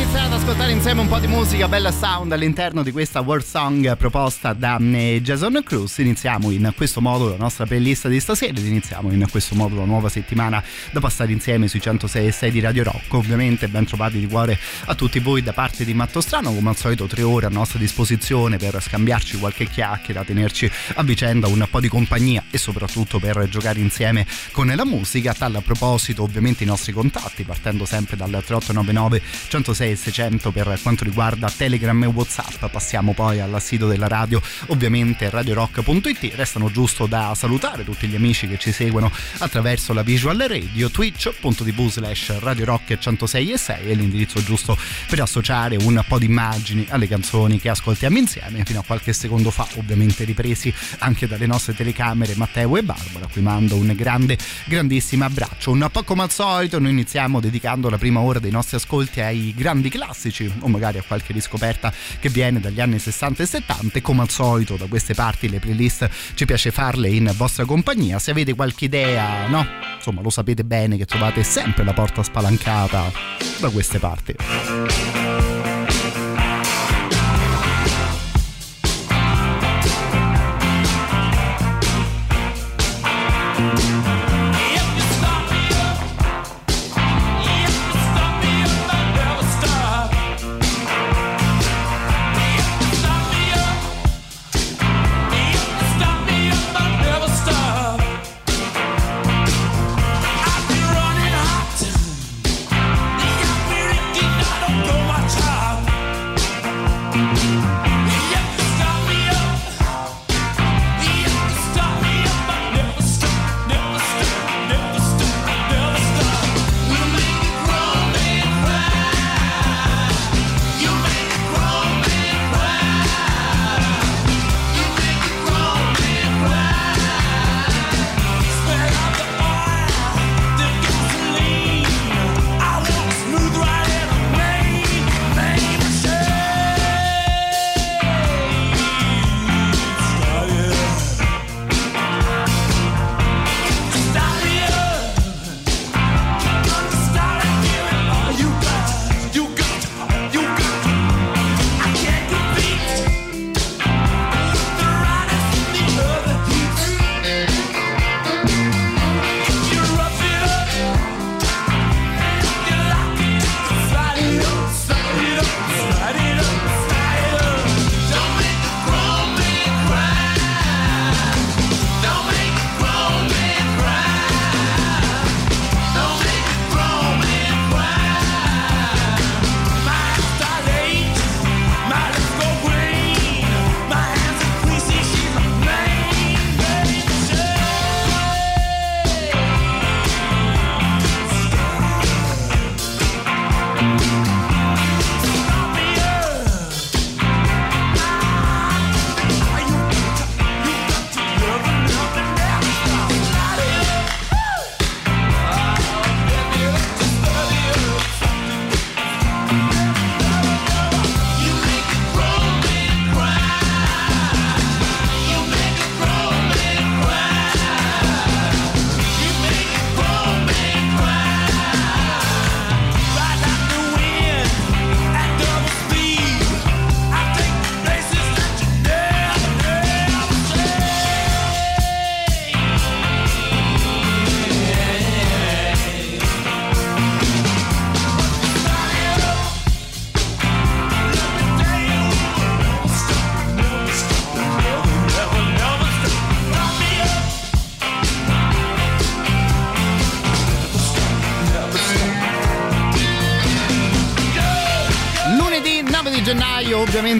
iniziare ad ascoltare insieme un po' di musica, bella sound all'interno di questa World Song proposta da eh, Jason Cruz. Iniziamo in questo modo la nostra playlist di stasera ed iniziamo in questo modo la nuova settimana da passare insieme sui 106 e 6 di Radio Rock. Ovviamente ben trovati di cuore a tutti voi da parte di Matto Strano, come al solito tre ore a nostra disposizione per scambiarci qualche chiacchiera, tenerci a vicenda un po' di compagnia e soprattutto per giocare insieme con la musica. Tal proposito ovviamente i nostri contatti partendo sempre dal 3899 106 600 per quanto riguarda Telegram e Whatsapp. Passiamo poi al sito della radio, ovviamente radiorock.it. Restano giusto da salutare tutti gli amici che ci seguono attraverso la visual radio twitch.tv slash radiorock 106 e 6 è l'indirizzo giusto per associare un po' di immagini alle canzoni che ascoltiamo insieme fino a qualche secondo fa ovviamente ripresi anche dalle nostre telecamere Matteo e Barbara a cui mando un grande grandissimo abbraccio un po' come al solito noi iniziamo dedicando la prima ora dei nostri ascolti ai grandi classici o magari a qualche riscoperta che viene dagli anni 60 e 70 e come al solito da queste parti le playlist ci piace farle in vostra compagnia. Se avete qualche idea no? Insomma lo sapete bene che trovate sempre la porta spalancata da queste parti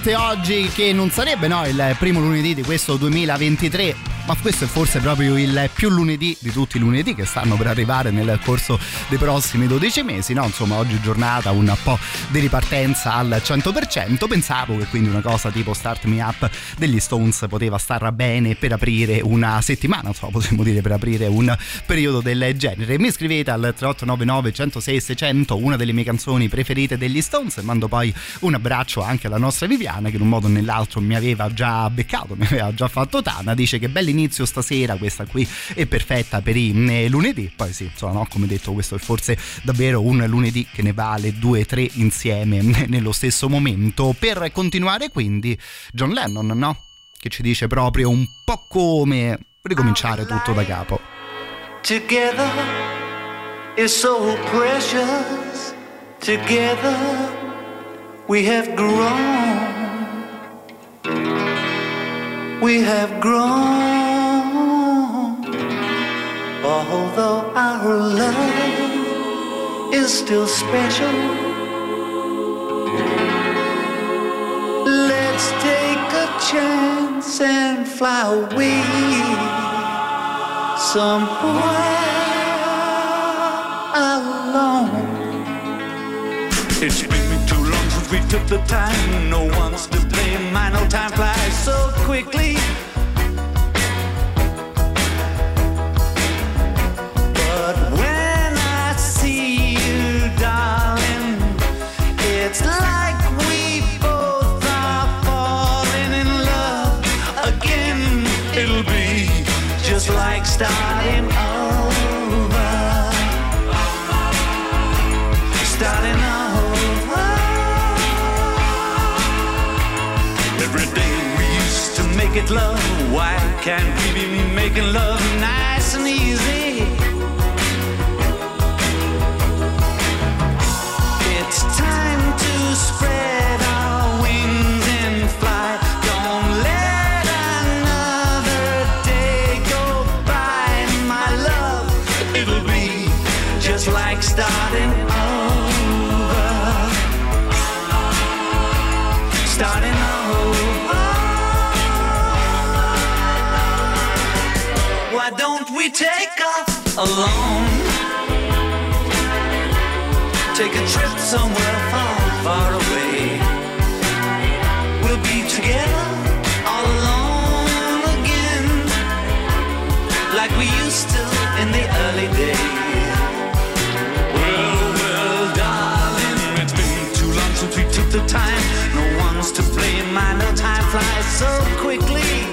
ovviamente oggi che non sarebbe no, il primo lunedì di questo 2023 ma questo è forse proprio il più lunedì di tutti i lunedì che stanno per arrivare nel corso dei prossimi 12 mesi, no? Insomma, oggi giornata un po' di ripartenza al 100%, pensavo che quindi una cosa tipo Start Me Up degli Stones poteva star bene per aprire una settimana, insomma, potremmo dire per aprire un periodo del genere. Mi scrivete al 3899 106 600, una delle mie canzoni preferite degli Stones e mando poi un abbraccio anche alla nostra Viviana che in un modo o nell'altro mi aveva già beccato, mi aveva già fatto Tana, dice che bell'inizio stasera, questa qui è perfetta per i eh, lunedì, poi sì, insomma, no, come detto, questo è forse davvero un lunedì che ne vale due tre insieme nello stesso momento. Per continuare quindi John Lennon, no? Che ci dice proprio un po' come ricominciare tutto da capo. Together is so precious. Together we have grown. We have grown. Although our love is still special. Let's take a chance and fly away somewhere alone. It's been too long since we took the time. No one's to blame. My no time flies so quickly. Starting over. Starting over. Every day we used to make it love. Why can't we be making love nice and easy? It's time to spread alone? Take a trip somewhere far, far away. We'll be together all alone again, like we used to in the early days. Well, well, darling, it's been too long since we took the time. No one's to blame. I know time flies so quickly.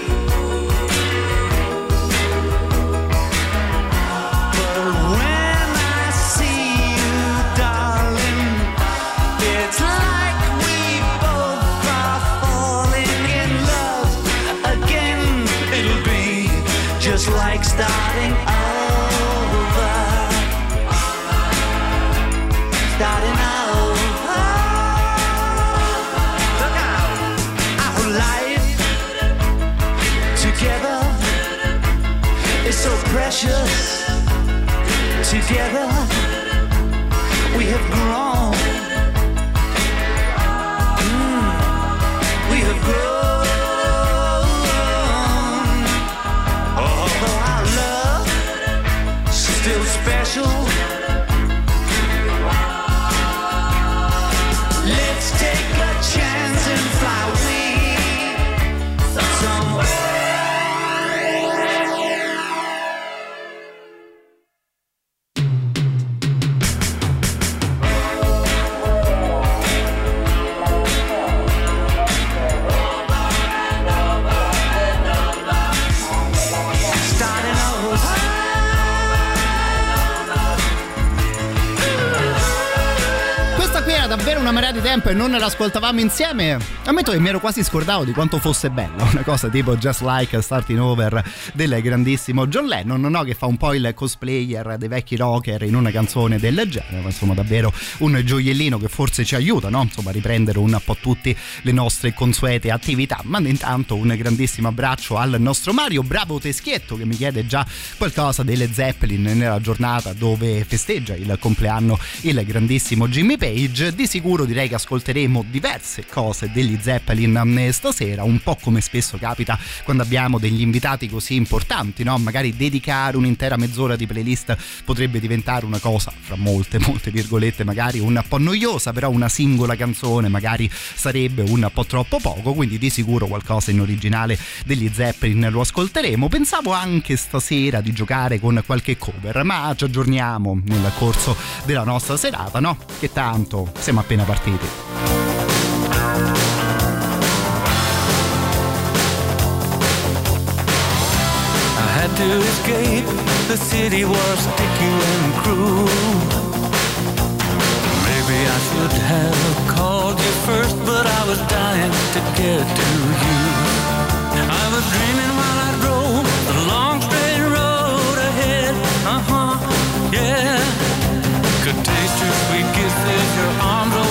Precious. Together we have grown. Di tempo e non l'ascoltavamo insieme. Ammetto che mi ero quasi scordato di quanto fosse bella, una cosa tipo Just Like Starting Over del grandissimo John Lennon, no? che fa un po' il cosplayer dei vecchi rocker in una canzone del genere, ma insomma davvero un gioiellino che forse ci aiuta, no? Insomma a riprendere un po' tutte le nostre consuete attività. Ma intanto un grandissimo abbraccio al nostro Mario, bravo Teschietto che mi chiede già qualcosa delle Zeppelin nella giornata dove festeggia il compleanno il grandissimo Jimmy Page. Di sicuro sicuro direi che ascolteremo diverse cose degli Zeppelin stasera, un po' come spesso capita quando abbiamo degli invitati così importanti, no? Magari dedicare un'intera mezz'ora di playlist potrebbe diventare una cosa, fra molte, molte virgolette, magari un po' noiosa, però una singola canzone magari sarebbe un po' troppo poco, quindi di sicuro qualcosa in originale degli Zeppelin lo ascolteremo. Pensavo anche stasera di giocare con qualche cover, ma ci aggiorniamo nel corso della nostra serata, no? Che tanto siamo appena partiti. To escape. The city was sticky and cruel. Maybe I should have called you first, but I was dying to get to you. I was dreaming while I drove the long straight road ahead. Uh huh, yeah. Could taste your sweet kisses, your arms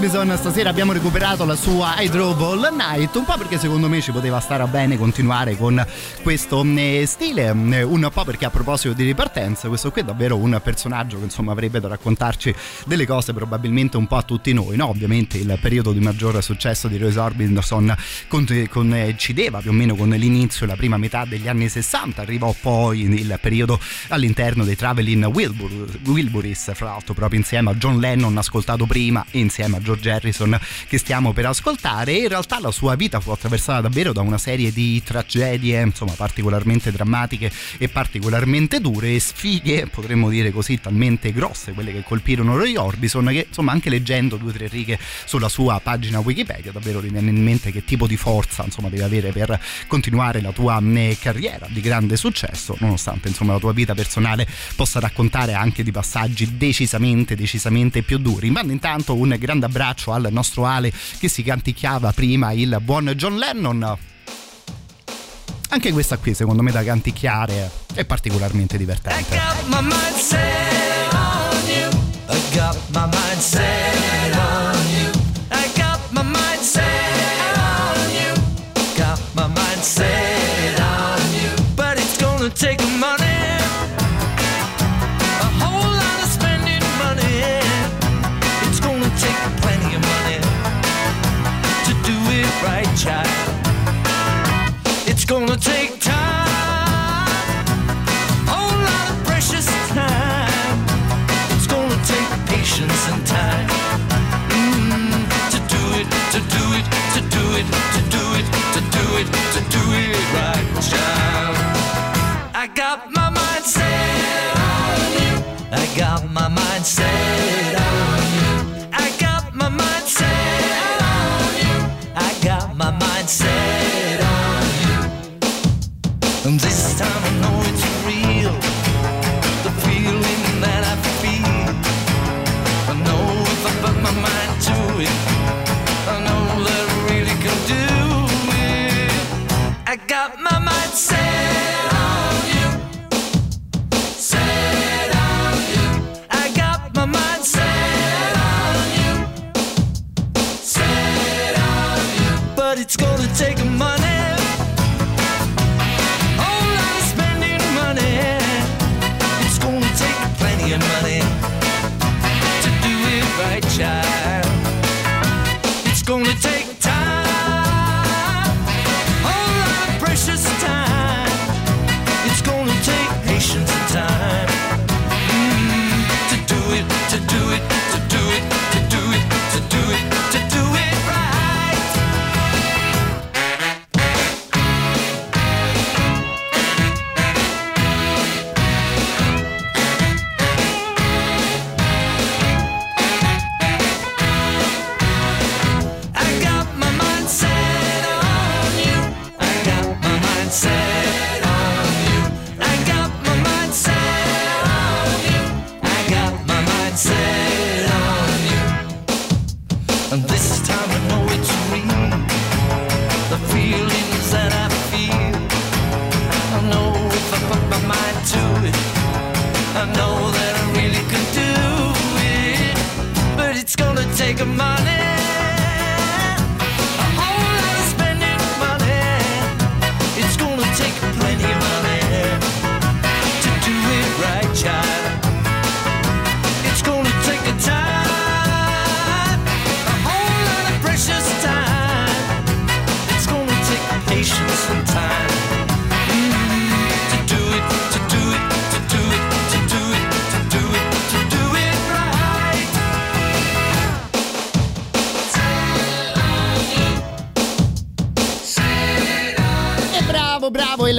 Orbison, stasera abbiamo recuperato la sua I Drove All Night, un po' perché secondo me ci poteva stare bene continuare con questo eh, stile, eh, un po' perché a proposito di ripartenza, questo qui è davvero un personaggio che insomma avrebbe da raccontarci delle cose probabilmente un po' a tutti noi, no? Ovviamente il periodo di maggior successo di Ray Orbison coincideva più o meno con l'inizio e la prima metà degli anni 60, arrivò poi il periodo all'interno dei Traveling Wilbur, Wilburys, fra l'altro proprio insieme a John Lennon ascoltato prima e insieme a George Harrison che stiamo per ascoltare. In realtà la sua vita fu attraversata davvero da una serie di tragedie insomma particolarmente drammatiche e particolarmente dure e sfighe potremmo dire così talmente grosse quelle che colpirono Roy Orbison che insomma anche leggendo due o tre righe sulla sua pagina Wikipedia davvero viene in mente che tipo di forza insomma devi avere per continuare la tua carriera di grande successo nonostante insomma la tua vita personale possa raccontare anche di passaggi decisamente decisamente più duri. Mando intanto un grande abbraccio al nostro Ale che si canticchiava prima il buon John Lennon Anche questa qui, secondo me, da canticchiare è particolarmente divertente. I got my mind set on you. I got my mind set on you. Right, child. It's gonna take time, whole lot of precious time. It's gonna take patience and time mm, to do it, to do it, to do it, to do it, to do it, to do it right, child. I got my mind set on you. I got my mind set on. make money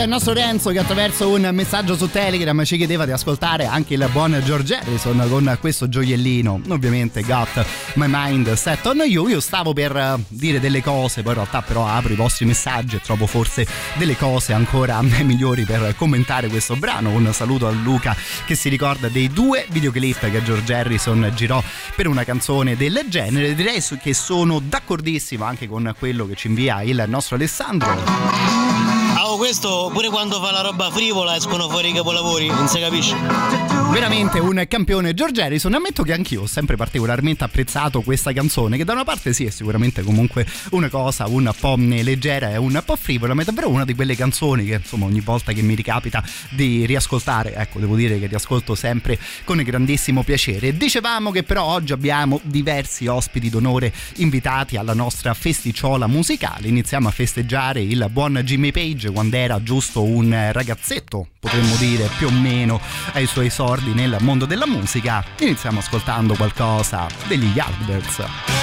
il nostro Renzo che attraverso un messaggio su Telegram ci chiedeva di ascoltare anche il buon George Harrison con questo gioiellino. Ovviamente Got My Mind Set on You. Io stavo per eh, dire delle cose, poi in realtà però apro i vostri messaggi e trovo forse delle cose ancora migliori per commentare questo brano. Un saluto a Luca che si ricorda dei due videoclip che George Harrison girò per una canzone del genere. Direi che sono d'accordissimo anche con quello che ci invia il nostro Alessandro. Questo pure quando fa la roba frivola escono fuori i capolavori, non si capisce. Veramente un campione George Harrison. Ammetto che anch'io ho sempre particolarmente apprezzato questa canzone, che da una parte sì è sicuramente comunque una cosa un po' leggera e un po' frivola, ma è davvero una di quelle canzoni che insomma ogni volta che mi ricapita di riascoltare, ecco devo dire che riascolto sempre con grandissimo piacere. Dicevamo che però oggi abbiamo diversi ospiti d'onore invitati alla nostra festicciola musicale. Iniziamo a festeggiare il buon Jimmy Page quando era giusto un ragazzetto, potremmo dire più o meno ai suoi esordi nel mondo della musica. Iniziamo ascoltando qualcosa degli Yardbirds.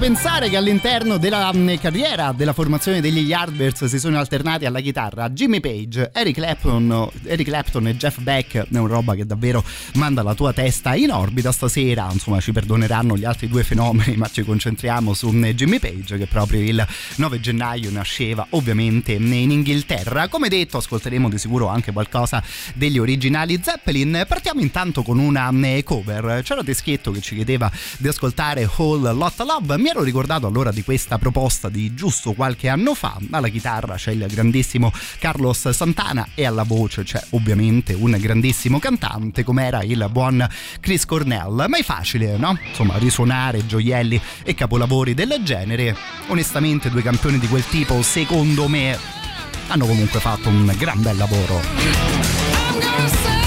Pensare che all'interno della mm, carriera della formazione degli Yardbirds si sono alternati alla chitarra Jimmy Page, Eric Clapton, Eric Clapton e Jeff Beck. È una roba che davvero manda la tua testa in orbita stasera. Insomma ci perdoneranno gli altri due fenomeni ma ci concentriamo su mm, Jimmy Page che proprio il 9 gennaio nasceva ovviamente in Inghilterra. Come detto ascolteremo di sicuro anche qualcosa degli originali Zeppelin. Partiamo intanto con una mm, cover. C'era Teschetto che ci chiedeva di ascoltare Whole Lotta Love. Mi ero ricordato allora di questa proposta di giusto qualche anno fa. Alla chitarra c'è il grandissimo Carlos Santana e alla voce c'è ovviamente un grandissimo cantante come era il buon Chris Cornell. Ma è facile no? insomma risuonare gioielli e capolavori del genere. Onestamente due campioni di quel tipo secondo me hanno comunque fatto un gran bel lavoro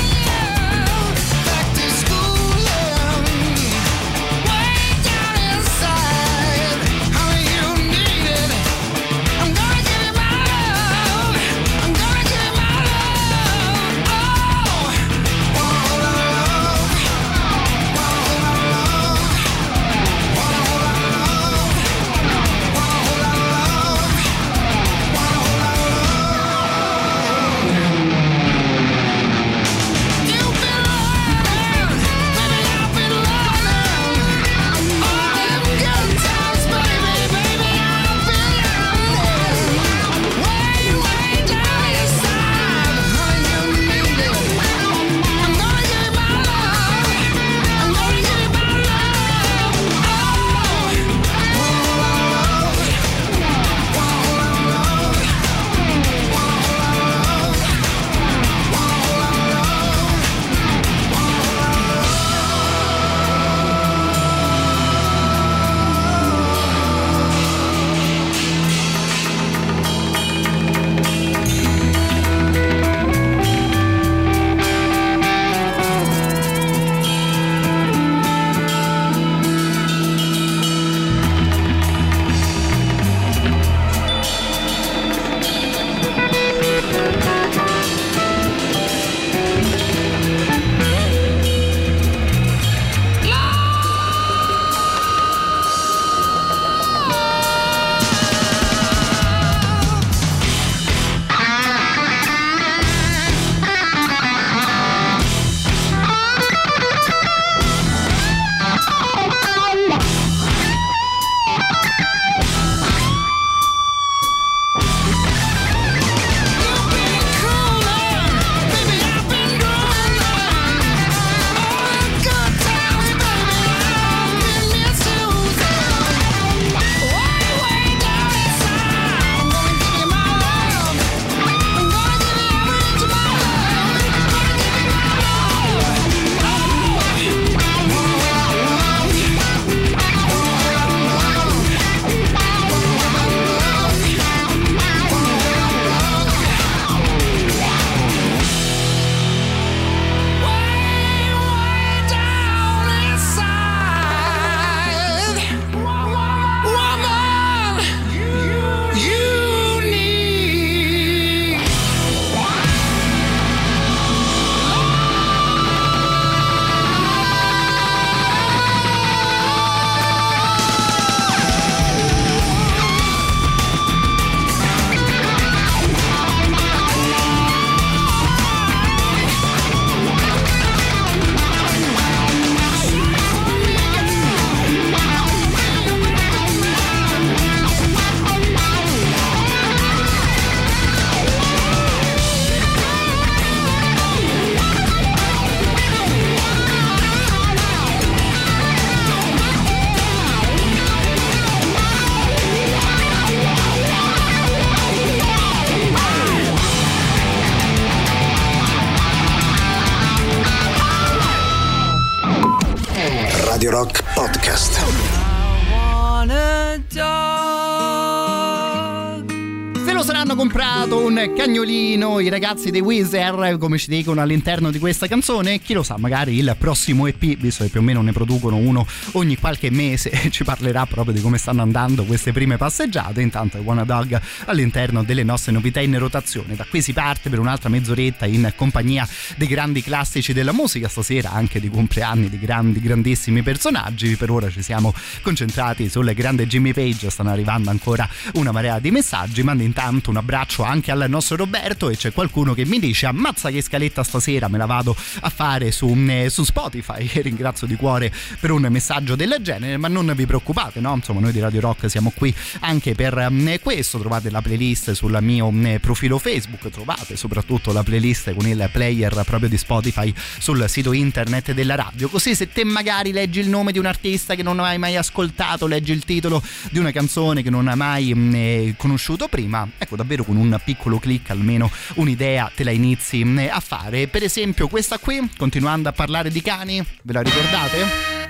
ragazzi dei Weezer, come ci dicono all'interno di questa canzone. Chi lo sa, magari il prossimo EP, visto che più o meno ne producono uno ogni qualche mese, ci parlerà proprio di come stanno andando queste prime passeggiate. Intanto Wanna Dog all'interno delle nostre novità in rotazione. Da qui si parte per un'altra mezz'oretta in compagnia dei grandi classici della musica, stasera anche di compleanni di grandi, grandissimi personaggi. Per ora ci siamo concentrati sul grande Jimmy Page, stanno arrivando ancora una marea di messaggi. Mando intanto un abbraccio anche al nostro Roberto e c'è qualcuno che mi dice ammazza che scaletta stasera, me la vado a fare su, eh, su Spotify. E ringrazio di cuore per un messaggio del genere, ma non vi preoccupate, no? Insomma, noi di Radio Rock siamo qui anche per eh, questo. Trovate la playlist sul mio eh, profilo Facebook, trovate soprattutto la playlist con il player proprio di Spotify sul sito internet della radio. Così se te magari leggi il nome di un artista che non hai mai ascoltato, leggi il titolo di una canzone che non hai mai eh, conosciuto prima, ecco davvero con un piccolo clic almeno un'idea te la inizi mh, a fare. Per esempio questa qui, continuando a parlare di cani, ve la ricordate?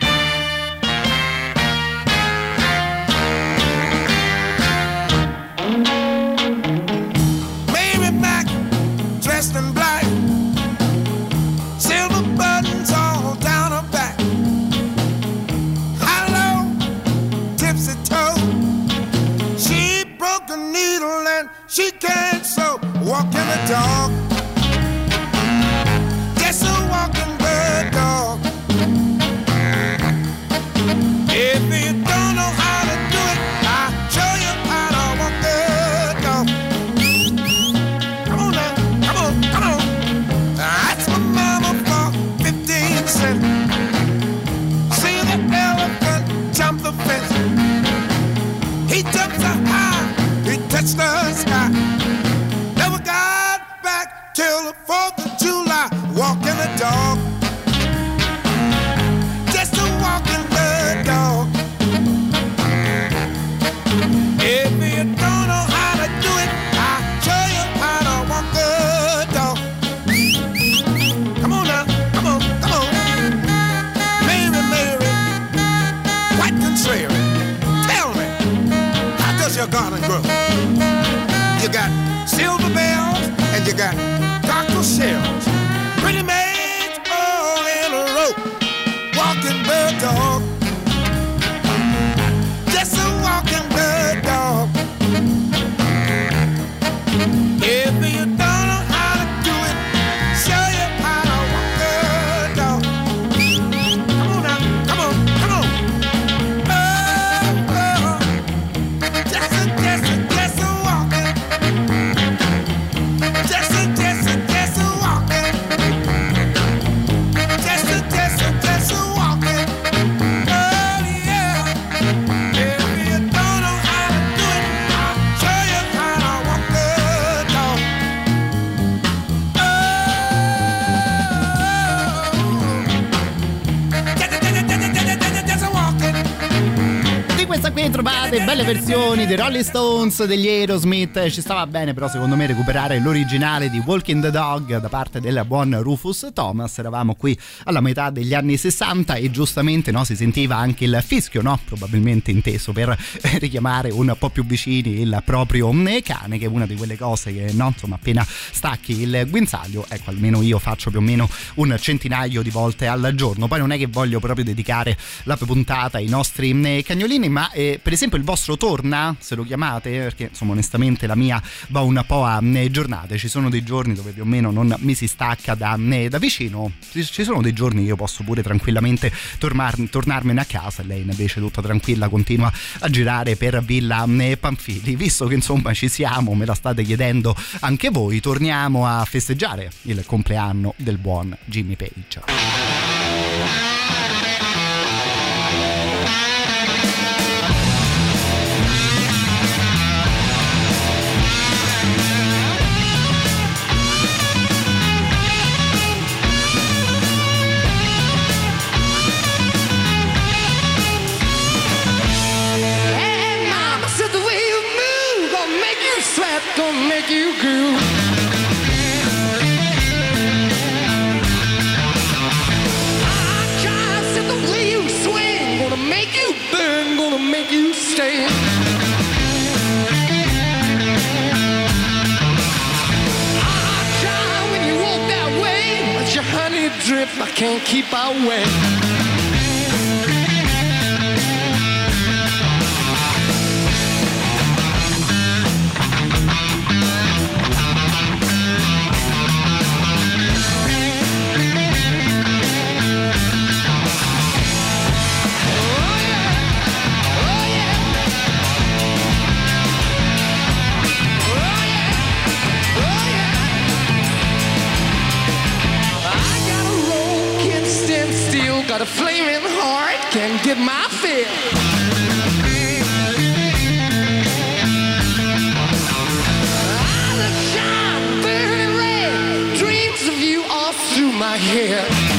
She can't sew. Walking a dog, just a walking bird dog. If you don't know how to do it, I'll show you how to walk the dog. Come on now, come on, come on. That's my mama for 15 cents. See the elephant jump the fence. He jumped so high, he touched the questa trovate belle versioni dei Rolling Stones, degli Aerosmith. Ci stava bene, però, secondo me, recuperare l'originale di Walking the Dog da parte del buon Rufus Thomas. Eravamo qui alla metà degli anni 60 e giustamente no, si sentiva anche il fischio, no? probabilmente inteso per richiamare un po' più vicini il proprio cane, che è una di quelle cose che, no, insomma, appena stacchi il guinzaglio, ecco, almeno io faccio più o meno un centinaio di volte al giorno. Poi non è che voglio proprio dedicare la puntata ai nostri eh, cagnolini, ma eh, per esempio il vostro torna, se lo chiamate, perché insomma onestamente la mia va un po' a eh, giornate, ci sono dei giorni dove più o meno non mi si stacca da, eh, da vicino, ci sono dei giorni che io posso pure tranquillamente tornar- tornarmene a casa e lei invece tutta tranquilla continua a girare per Villa eh, Panfili, visto che insomma ci siamo, me la state chiedendo anche voi, torniamo a festeggiare il compleanno del buon Jimmy Page. Drift, I can't keep away. I Got a flaming heart, can't get my fill. Eyes that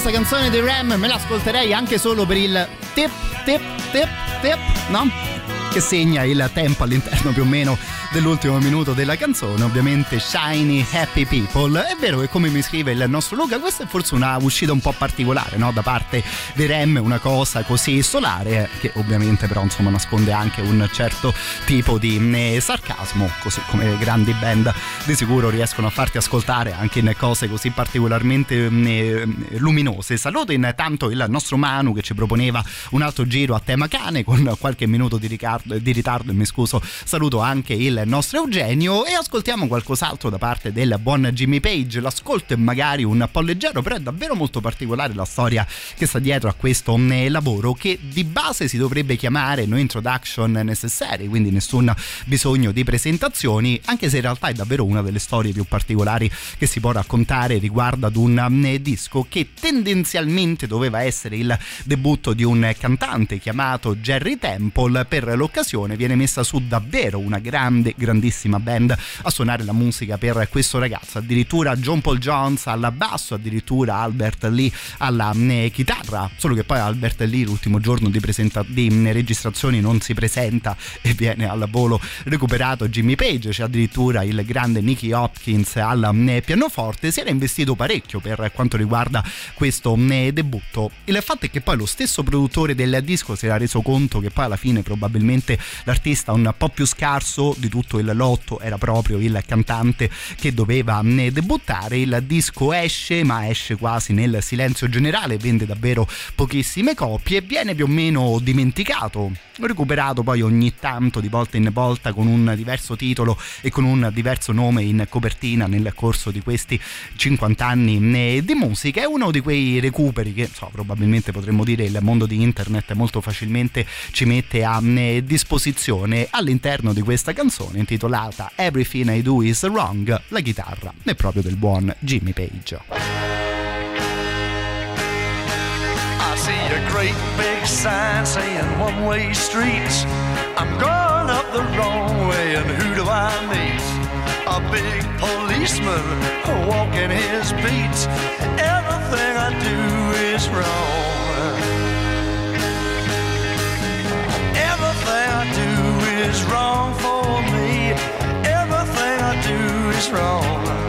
questa canzone dei Ram me l'ascolterei anche solo per il tip tip tip tip, no? Che segna il tempo all'interno più o meno dell'ultimo minuto della canzone, ovviamente Shiny Happy People. È vero che come mi scrive il nostro Luca, questa è forse una uscita un po' particolare, no? Da parte dei Rem, una cosa così solare, che ovviamente però insomma nasconde anche un certo tipo di eh, sarcasmo, così come grandi band di sicuro riescono a farti ascoltare anche in cose così particolarmente eh, luminose. Saluto intanto il nostro Manu che ci proponeva un altro giro a tema cane con qualche minuto di, ricardo, di ritardo, mi scuso, saluto anche il nostro Eugenio e ascoltiamo qualcos'altro da parte del buon Jimmy Page. L'ascolto è magari un po' leggero, però è davvero molto particolare la storia che sta dietro a questo eh, lavoro che di base si dovrebbe chiamare No Introduction Necessary, quindi nessun bisogno di presentazioni, anche se in realtà è davvero una delle storie più particolari che si può raccontare riguardo ad un eh, disco che tendenzialmente doveva essere il debutto di un cantante chiamato Jerry Temple. Per l'occasione viene messa su davvero una grande grandissima band a suonare la musica per questo ragazzo. Addirittura John Paul Jones al basso addirittura Albert Lee alla eh, chitarra. Solo che poi Albert Lee l'ultimo giorno di, presenta- di eh, registrazioni non si presenta e viene al volo recuperato Jimmy Page. C'è addirittura il grande Nicky Hopkins al eh, pianoforte. Si era investito parecchio per quanto riguarda questo eh, debutto. Il fatto è che poi lo stesso produttore del disco si era reso conto che poi alla fine probabilmente l'artista un po' più scarso di tutto il lotto era proprio il cantante che doveva eh, debuttare. Il disco esce, ma esce quasi nel silenzio generale, vende davvero pochissime copie e viene più o meno dimenticato, recuperato poi ogni tanto di volta in volta con un diverso titolo e con un diverso nome in copertina nel corso di questi 50 anni eh, di musica. È uno di quei recuperi che so, probabilmente potremmo dire il mondo di internet molto facilmente ci mette a eh, disposizione all'interno di questa canzone intitolata Everything I Do Is Wrong, la chitarra è proprio del buon Jimmy Page. See a great big sign saying one way streets. I'm going up the wrong way, and who do I meet? A big policeman walking his beat. Everything I do is wrong. Everything I do is wrong is wrong.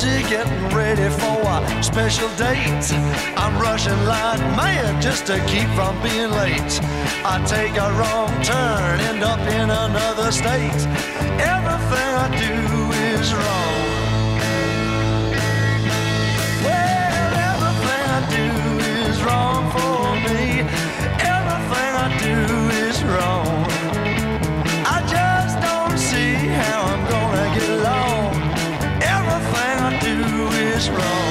Busy getting ready for a special date. I'm rushing like mad just to keep from being late. I take a wrong turn, end up in another state. Everything I do is wrong. Well, everything I do is wrong for me. Everything I do is wrong. Is wrong.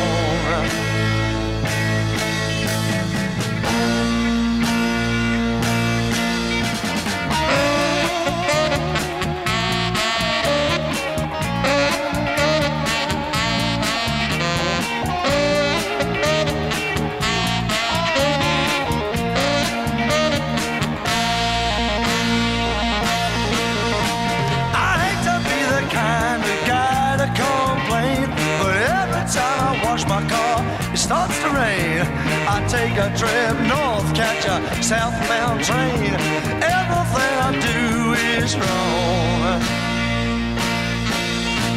Starts to rain. I take a trip north, catch a southbound train. Everything I do is wrong.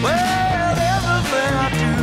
Well, everything I do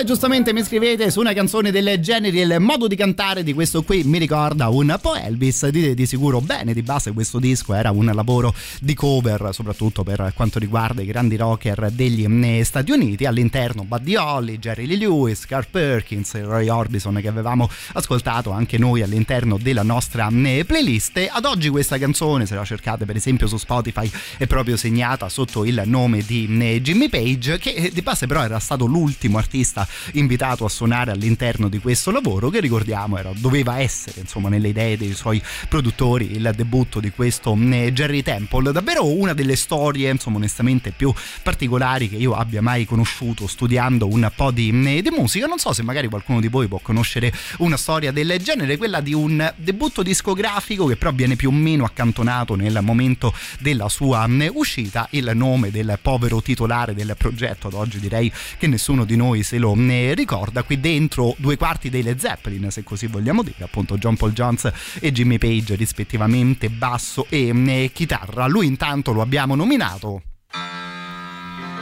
poi giustamente mi scrivete su una canzone del genere il modo di cantare di questo qui mi ricorda un po' Elvis, dite di sicuro bene di base questo disco era un lavoro di cover soprattutto per quanto riguarda i grandi rocker degli mm, Stati Uniti, all'interno Buddy Holly, Jerry Lee Lewis, Carl Perkins, Roy Orbison che avevamo ascoltato anche noi all'interno della nostra mm, playlist. Ad oggi questa canzone, se la cercate per esempio su Spotify, è proprio segnata sotto il nome di mm, Jimmy Page, che di base però era stato l'ultimo artista invitato a suonare all'interno di questo lavoro, che ricordiamo era, doveva essere insomma nelle idee dei suoi produttori il debutto di questo mm, Jerry Temple. Davvero una delle storie, insomma, onestamente più particolari che io abbia mai conosciuto studiando un po' di, mm, di musica. Non so se magari qualcuno di voi può conoscere una storia del genere, quella di un debutto discografico che però viene più o meno accantonato nel momento della sua mm, uscita. Il nome del povero titolare del progetto ad oggi direi che nessuno di noi se lo mm, ricorda. Qui dentro due quarti dei Led Zeppelin, se così vogliamo dire, appunto John Paul Jones e Jimmy Page rispettivamente basso e chitarra. Lui intanto lo abbiamo nominato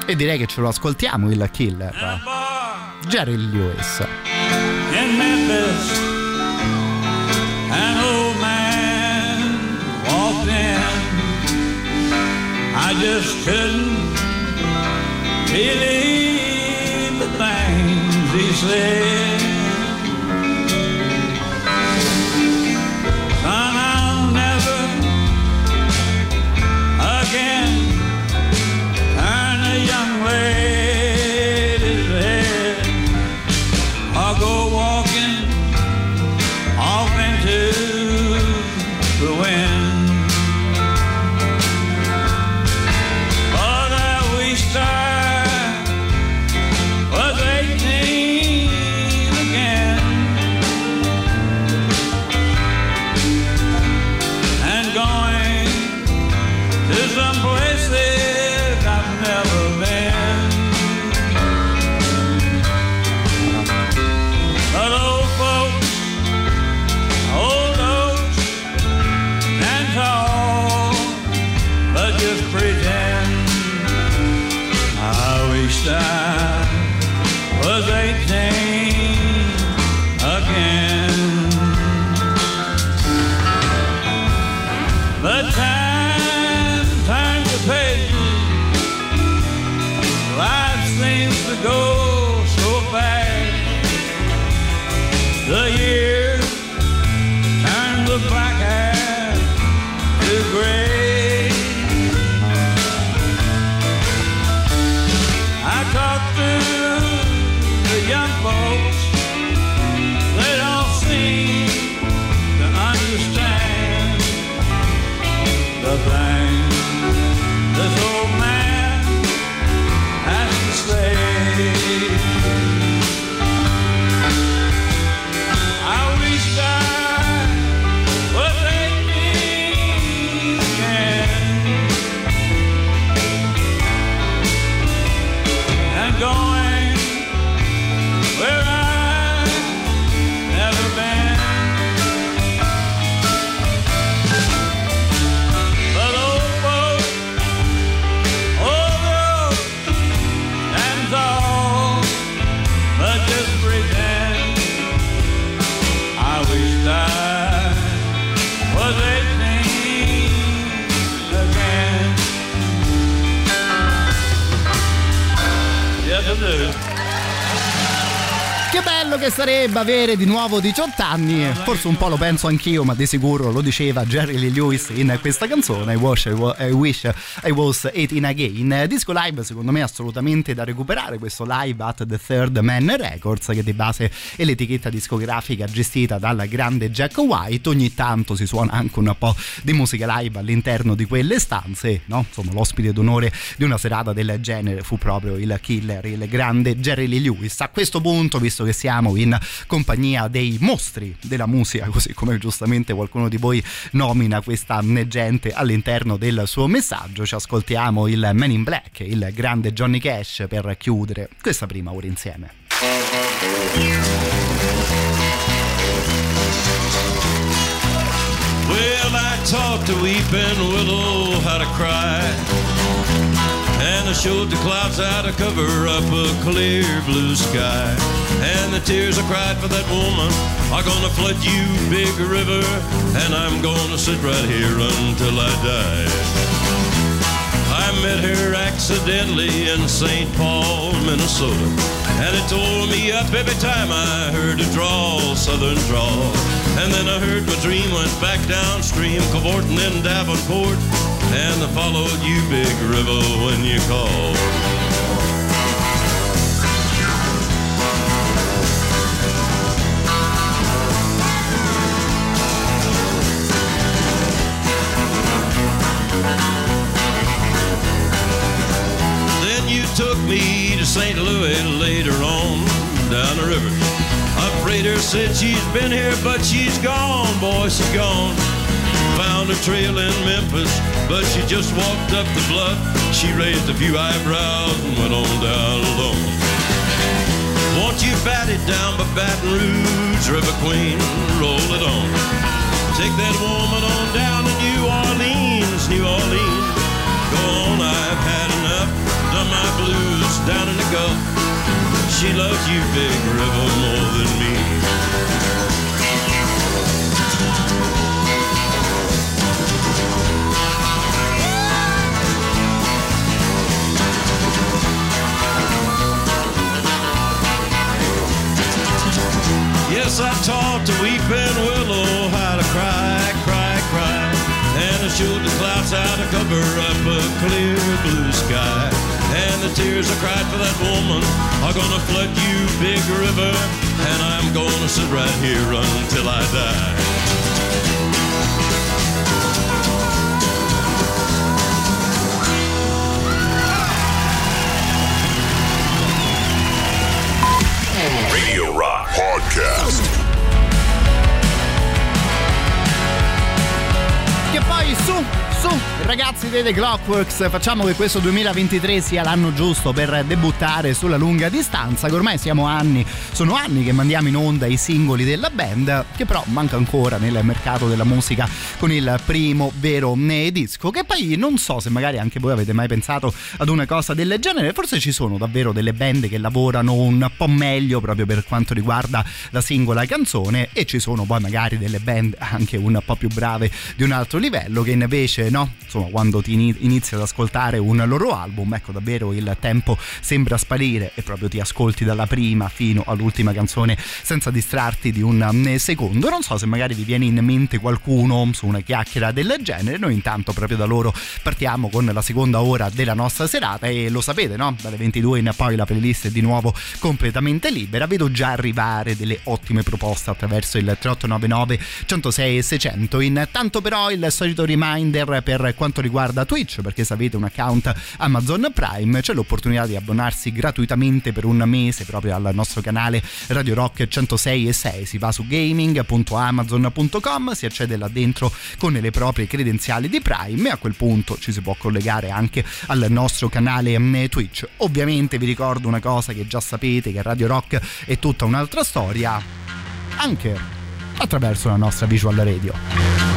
e direi che ce lo ascoltiamo il killer. Jerry Lewis. I just couldn't believe Please. Che bello che sarebbe avere di nuovo 18 anni. Forse un po' lo penso anch'io, ma di sicuro lo diceva Jerry Lee Lewis in questa canzone. I wish I, wish I was 18 again. Disco live, secondo me, assolutamente da recuperare. Questo live at the Third Man Records, che di base è l'etichetta discografica gestita dal grande Jack White. Ogni tanto si suona anche un po' di musica live all'interno di quelle stanze. No? Insomma, l'ospite d'onore di una serata del genere fu proprio il killer, il grande Jerry Lee Lewis. A questo punto, visto che siamo in compagnia dei mostri della musica, così come giustamente qualcuno di voi nomina questa gente all'interno del suo messaggio, ci ascoltiamo il Man in Black, il grande Johnny Cash per chiudere questa prima ora insieme. Well, I taught the weeping willow how to cry. And I showed the clouds how to cover up a clear blue sky. And the tears I cried for that woman are gonna flood you, big river. And I'm gonna sit right here until I die. I met her accidentally in St. Paul, Minnesota. And it tore me up every time I heard a drawl, southern drawl. And then I heard my dream went back downstream, cavorting in Davenport. And I followed you, big river, when you called. Then you took me to St. Louis later on down the river. Freighter said she's been here, but she's gone, boy, she's gone. Found a trail in Memphis, but she just walked up the bluff. She raised a few eyebrows and went on down alone. Won't you bat it down by Baton Rouge, River Queen, roll it on. Take that woman on down to New Orleans, New Orleans. Go on, I've had enough. Done my blues down in the Gulf. She loves you, big river, more than me. Yes, I taught the weeping willow how to cry, cry, cry. And I showed the clouds how to cover up a clear blue sky. And the tears I cried for that woman are gonna flood you, big river. And I'm gonna sit right here until I die. Radio Rock Podcast. Che poi su, su, ragazzi dei The Clockworks, facciamo che questo 2023 sia l'anno giusto per debuttare sulla lunga distanza, che ormai siamo anni, sono anni che mandiamo in onda i singoli della band, che però manca ancora nel mercato della musica con il primo vero disco, che poi non so se magari anche voi avete mai pensato ad una cosa del genere, forse ci sono davvero delle band che lavorano un po' meglio proprio per quanto riguarda la singola canzone e ci sono poi magari delle band anche un po' più brave di un altro livello che invece no, insomma quando ti ini- inizi ad ascoltare un loro album, ecco davvero il tempo sembra sparire e proprio ti ascolti dalla prima fino all'ultima canzone senza distrarti di un eh, secondo. Non so se magari vi viene in mente qualcuno su una chiacchiera del genere, noi intanto proprio da loro partiamo con la seconda ora della nostra serata e lo sapete, no? Dalle 22 in poi la playlist è di nuovo completamente libera. Vedo già arrivare delle ottime proposte attraverso il 3899 106 e 600. Intanto però il solito reminder per quanto riguarda Twitch, perché se avete un account Amazon Prime c'è l'opportunità di abbonarsi gratuitamente per un mese proprio al nostro canale Radio Rock 106 e 6. Si va su gaming.amazon.com, si accede là dentro con le proprie credenziali di Prime e a quel punto ci si può collegare anche al nostro canale mm, Twitch. Ovviamente vi ricordo una cosa che già sapete che Radio Rock è tutta un'altra storia anche attraverso la nostra visual radio.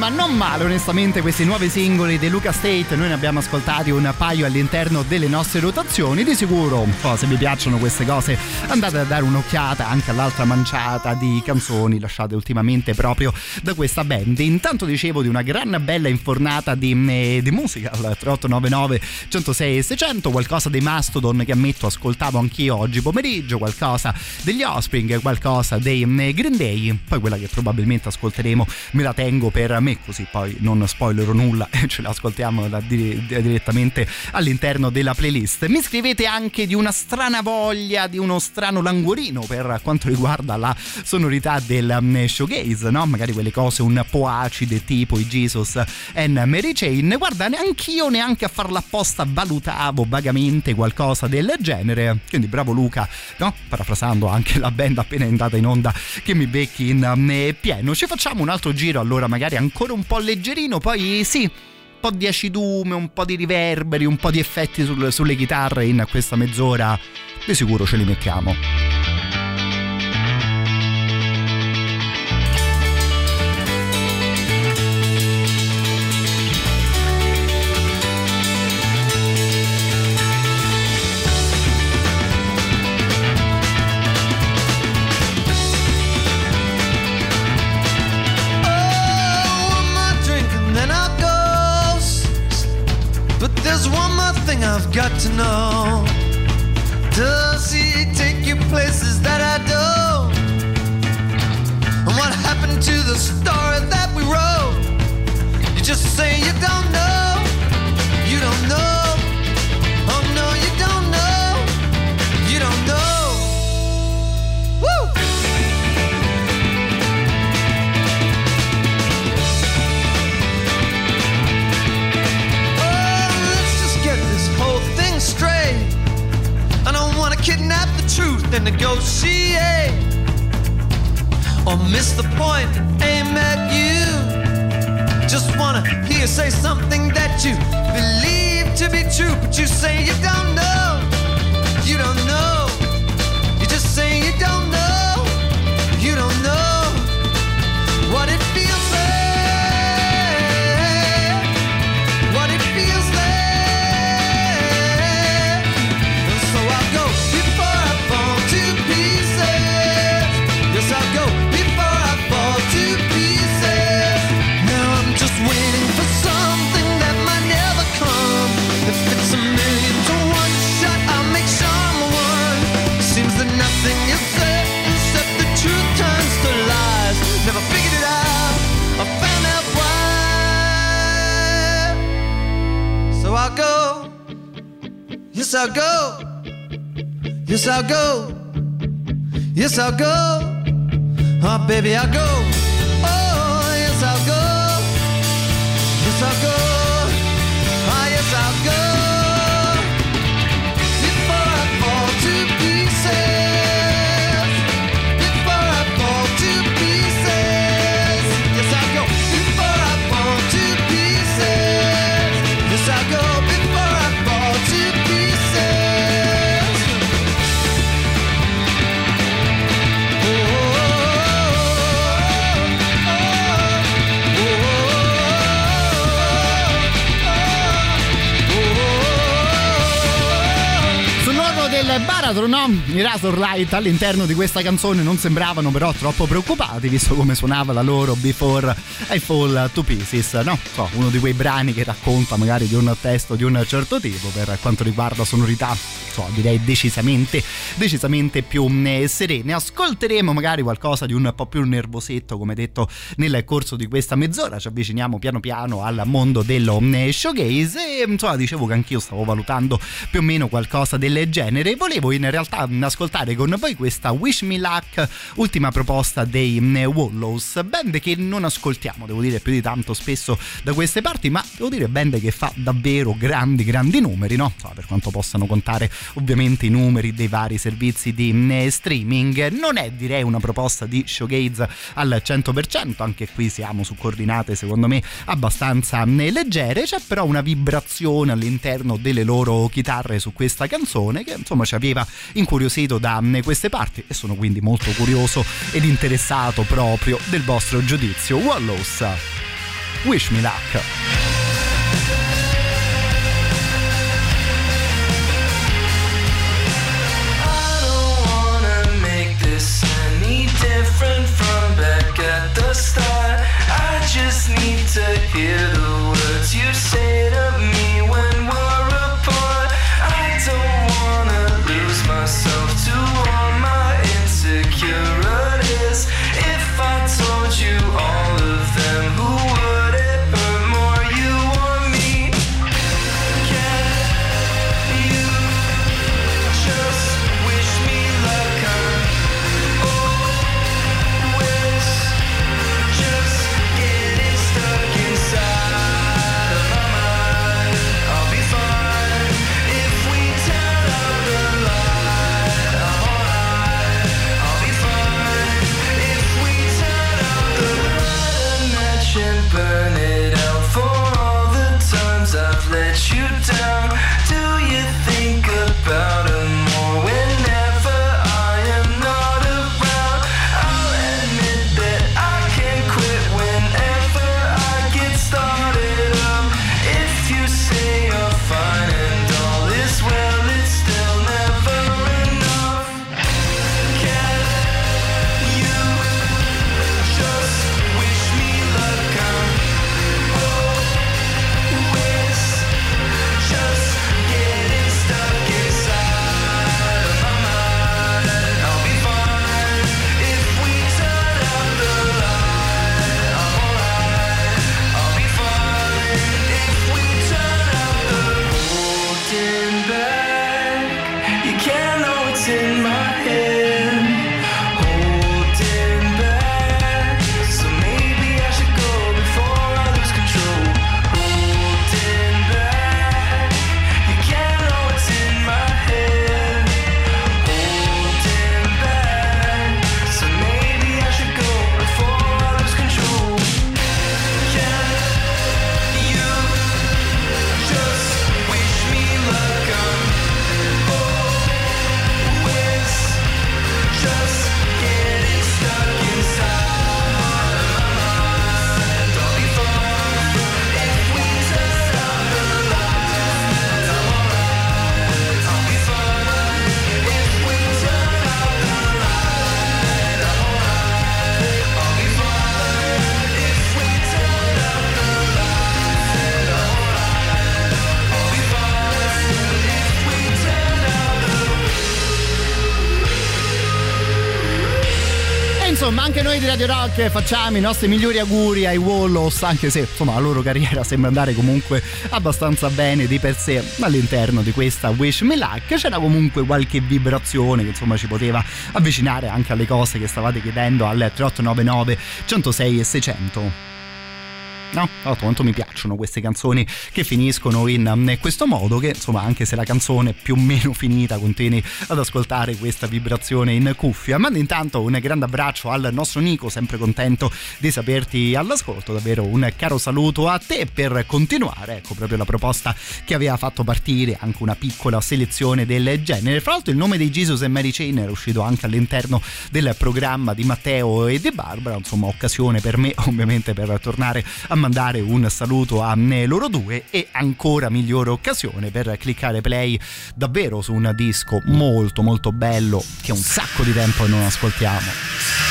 Dicevamo prima, non male onestamente questi nuovi singoli di Luca State, noi ne abbiamo ascoltati un paio all'interno delle nostre rotazioni, di sicuro oh, se vi piacciono queste cose andate a dare un'occhiata anche all'altra manciata di canzoni lasciate ultimamente proprio da questa band. Intanto dicevo di una gran bella infornata di, eh, di musica al 3899 106 e 600, qualcosa dei Mastodon che ammetto ascoltavo anch'io oggi pomeriggio, qualcosa degli Offspring, qualcosa dei eh, Green Day, poi quella che probabilmente ascolteremo me la tengo per me così poi non spoilerò nulla e ce la ascoltiamo da- di- direttamente all'interno della playlist. Mi scrivete anche di una strana voglia, di uno strano languorino per quanto riguarda la sonorità del um, showgaze, no? Magari quelle cose un po' acide tipo i Jesus and Mary Chain. Guarda, neanch'io neanche a farla apposta valutavo vagamente qualcosa del genere. Quindi bravo Luca, no? Parafrasando anche la band appena entrata in onda che mi becchi in um, pieno. Ci facciamo un altro giro allora magari ancora un po' leggerino, poi sì, un po' di acidume, un po' di riverberi, un po' di effetti sul- sulle chitarre in questa mezz'ora, di sicuro ce li mettiamo. I've got to know. Does he take you places that I don't? And what happened to the story that we wrote? You just say you don't know. And negotiate. Eh? Or miss the point, aim at you. Just wanna hear you say something that you believe to be true, but you say you don't know. Yes, I'll go. Yes, I'll go. Yes, I'll go. Oh, baby, I'll go. Baratro, no? I Razorlight all'interno di questa canzone non sembravano però troppo preoccupati, visto come suonava la loro Before I Fall to Pieces, no? So, uno di quei brani che racconta magari di un testo di un certo tipo per quanto riguarda sonorità, so, direi decisamente, decisamente più eh, serene. Ascolteremo magari qualcosa di un po' più nervosetto, come detto nel corso di questa mezz'ora, ci avviciniamo piano piano al mondo dello eh, showgaze e insomma dicevo che anch'io stavo valutando più o meno qualcosa del genere. Volevo in realtà ascoltare con voi questa Wish Me Luck, ultima proposta dei mm, Wallows, band che non ascoltiamo, devo dire più di tanto spesso da queste parti, ma devo dire band che fa davvero grandi, grandi numeri, no? So, per quanto possano contare ovviamente i numeri dei vari servizi di mm, streaming. Non è direi una proposta di showgaze al 100%, anche qui siamo su coordinate secondo me abbastanza mm, leggere, c'è però una vibrazione all'interno delle loro chitarre su questa canzone che insomma ci aveva incuriosito da queste parti e sono quindi molto curioso ed interessato proprio del vostro giudizio. Wallows, wish me luck. Different from back at the start. I just need to hear the words you say Rock facciamo i nostri migliori auguri ai Wallows, anche se insomma la loro carriera sembra andare comunque abbastanza bene di per sé all'interno di questa Wish Me Luck. C'era comunque qualche vibrazione che insomma ci poteva avvicinare anche alle cose che stavate chiedendo al 3899 106 e 600. No, no, quanto mi piacciono queste canzoni che finiscono in um, questo modo che insomma anche se la canzone è più o meno finita continui ad ascoltare questa vibrazione in cuffia. Mando intanto un grande abbraccio al nostro Nico, sempre contento di saperti all'ascolto, davvero un caro saluto a te per continuare, ecco proprio la proposta che aveva fatto partire anche una piccola selezione del genere. Fra l'altro il nome di Jesus e Mary Chain era uscito anche all'interno del programma di Matteo e di Barbara, insomma occasione per me ovviamente per tornare a mandare un saluto a loro due e ancora migliore occasione per cliccare play davvero su un disco molto molto bello che un sacco di tempo non ascoltiamo.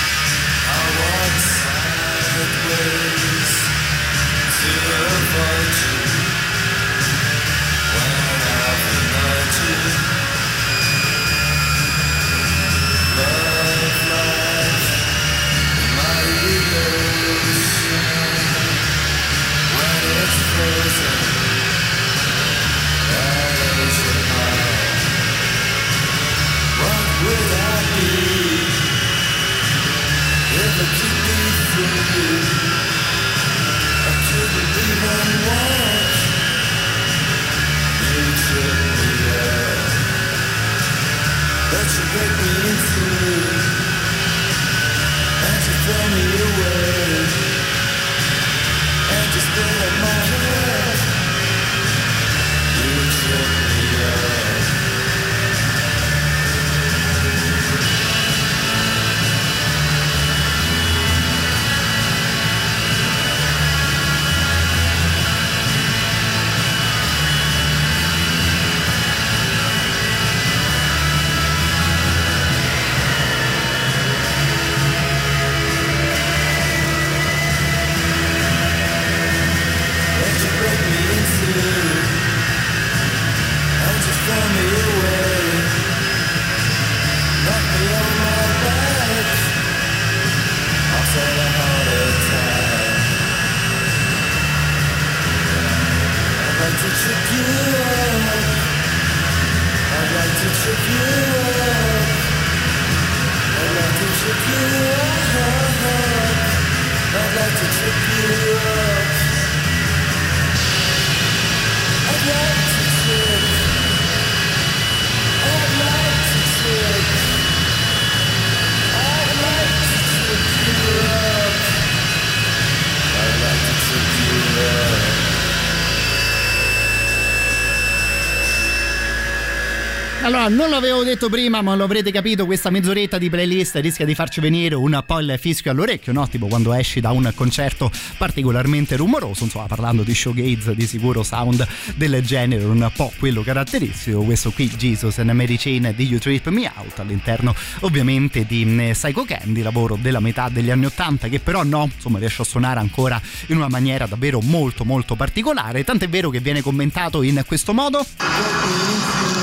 Allora, non l'avevo detto prima, ma lo avrete capito, questa mezz'oretta di playlist rischia di farci venire un po' il fischio all'orecchio, no? Tipo quando esci da un concerto particolarmente rumoroso, insomma, parlando di showgaze, di sicuro sound del genere, un po' quello caratteristico, questo qui Jesus and Mary Chain di You Trip Me Out, all'interno ovviamente di mm, Psycho Candy, lavoro della metà degli anni Ottanta, che però no, insomma, riesce a suonare ancora in una maniera davvero molto molto particolare, tant'è vero che viene commentato in questo modo.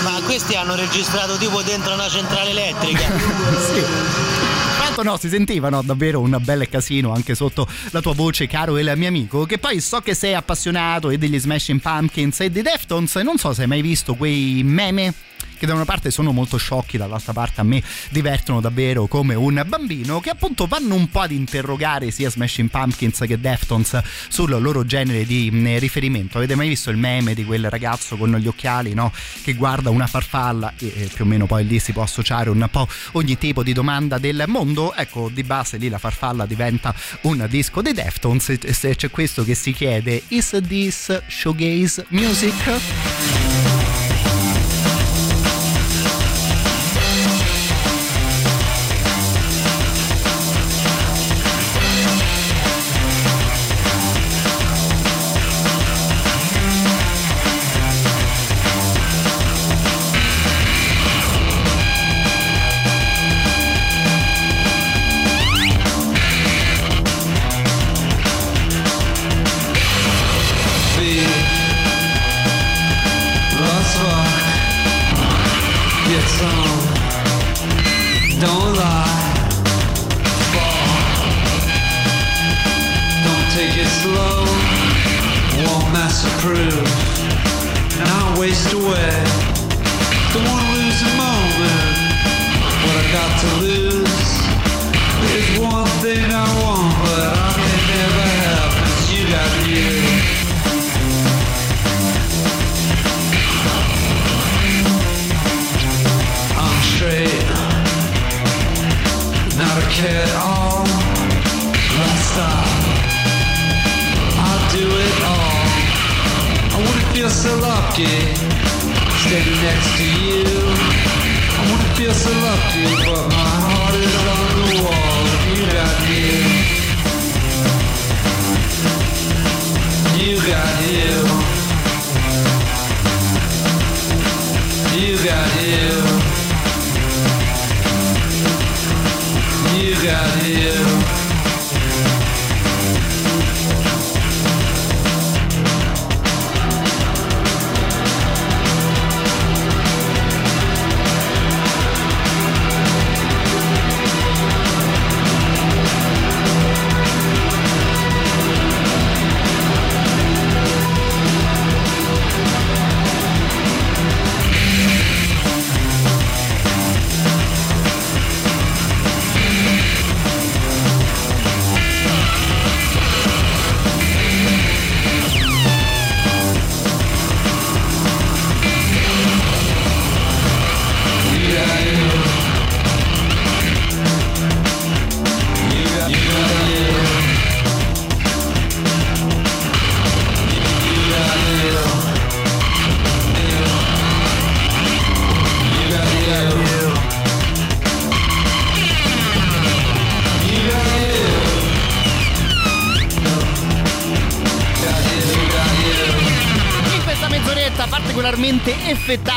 Ma questi hanno registrato tipo dentro una centrale elettrica. sì. Tanto no, si sentivano davvero un bel casino anche sotto la tua voce, caro il mio amico. Che poi so che sei appassionato e degli Smashing Pumpkins e dei Deftones. Non so se hai mai visto quei meme che da una parte sono molto sciocchi, dall'altra parte a me divertono davvero come un bambino, che appunto vanno un po' ad interrogare sia Smashing Pumpkins che Deftones sul loro genere di mh, riferimento. Avete mai visto il meme di quel ragazzo con gli occhiali no? che guarda una farfalla e, e più o meno poi lì si può associare un po' ogni tipo di domanda del mondo? Ecco, di base lì la farfalla diventa un disco dei Deftones e c'è questo che si chiede Is this showgaze music?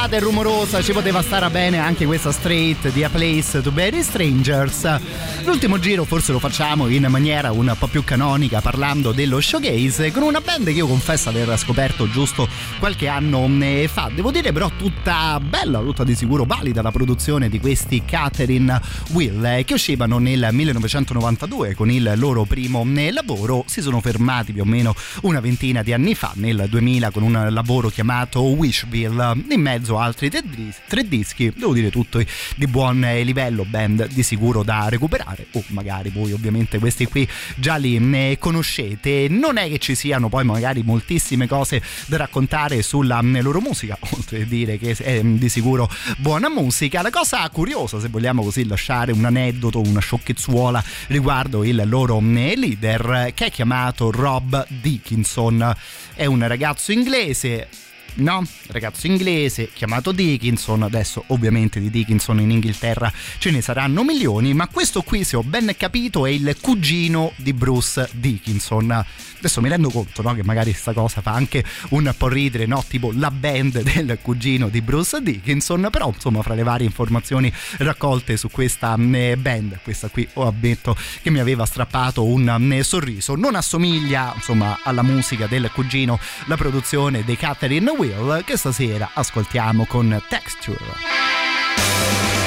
Effettata e rumorosa ci poteva stare bene anche questa straight di A Place to Bury Strangers. L'ultimo giro forse lo facciamo in maniera un po' più canonica parlando dello showcase con una band che io confesso aver scoperto giusto qualche anno eh, fa. Devo dire però tutta bella, tutta di sicuro valida la produzione di questi Catherine Will eh, che uscivano nel 1992 con il loro primo eh, lavoro. Si sono fermati più o meno una ventina di anni fa nel 2000 con un lavoro chiamato Wishville in mezzo altri tre, dis- tre dischi, devo dire tutti di buon livello, band di sicuro da recuperare o magari voi ovviamente questi qui già li ne conoscete. Non è che ci siano poi magari moltissime cose da raccontare sulla mm, loro musica, oltre a dire che è mm, di sicuro buona musica. La cosa curiosa, se vogliamo così lasciare un aneddoto, una sciocchezzuola riguardo il loro mm, leader, che è chiamato Rob Dickinson, è un ragazzo inglese no? Ragazzo inglese chiamato Dickinson, adesso ovviamente di Dickinson in Inghilterra ce ne saranno milioni, ma questo qui, se ho ben capito, è il cugino di Bruce Dickinson. Adesso mi rendo conto no? che magari questa cosa fa anche un po' ridere, no? tipo la band del cugino di Bruce Dickinson, però insomma fra le varie informazioni raccolte su questa eh, band, questa qui ho ammetto che mi aveva strappato un eh, sorriso, non assomiglia insomma alla musica del cugino, la produzione dei Catherine Will che stasera ascoltiamo con Texture.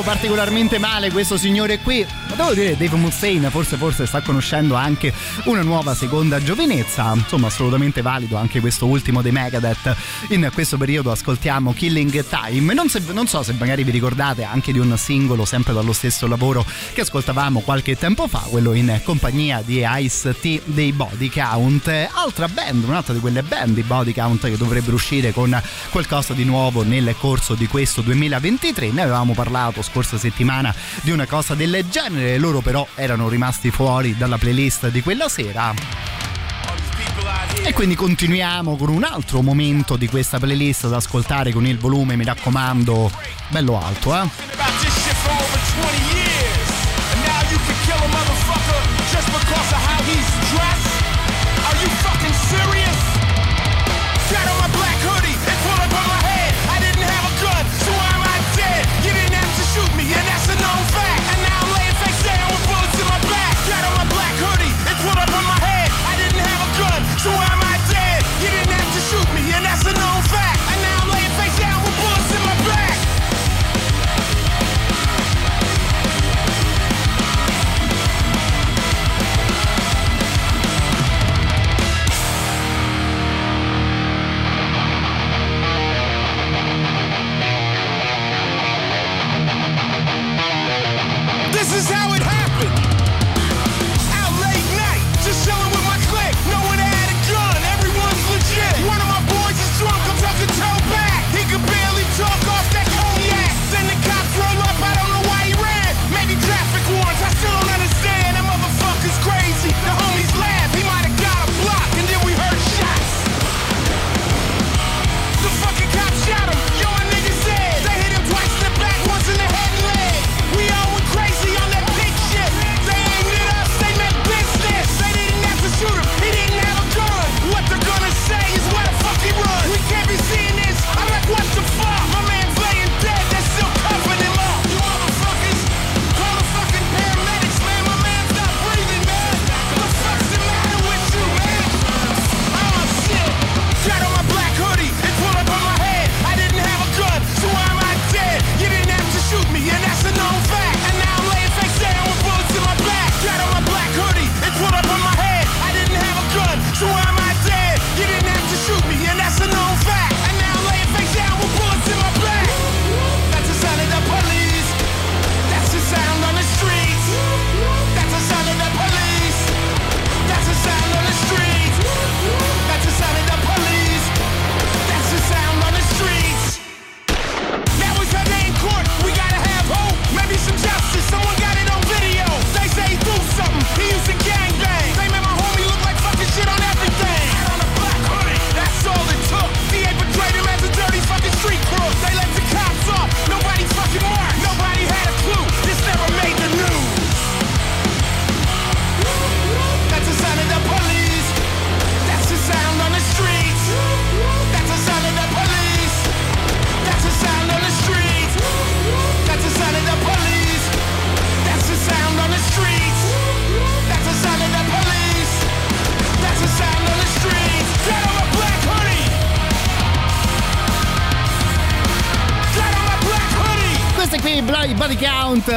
Andato particolarmente male questo signore qui. Ma devo dire, Dave Mustaine forse, forse sta conoscendo anche una nuova seconda giovinezza. Insomma, assolutamente valido anche questo ultimo dei Megadeth. In questo periodo ascoltiamo Killing Time. Non, se- non so se magari vi ricordate anche di un singolo sempre dallo stesso lavoro che ascoltavamo qualche tempo fa, quello in compagnia di Ice T dei Body Count. Altra band, un'altra di quelle band di Body Count che dovrebbero uscire con qualcosa di nuovo nel corso di questo 2023. Ne avevamo parlato scorsa settimana di una cosa del genere, loro però erano rimasti fuori dalla playlist di quella sera. E quindi continuiamo con un altro momento di questa playlist da ascoltare con il volume, mi raccomando, bello alto, eh?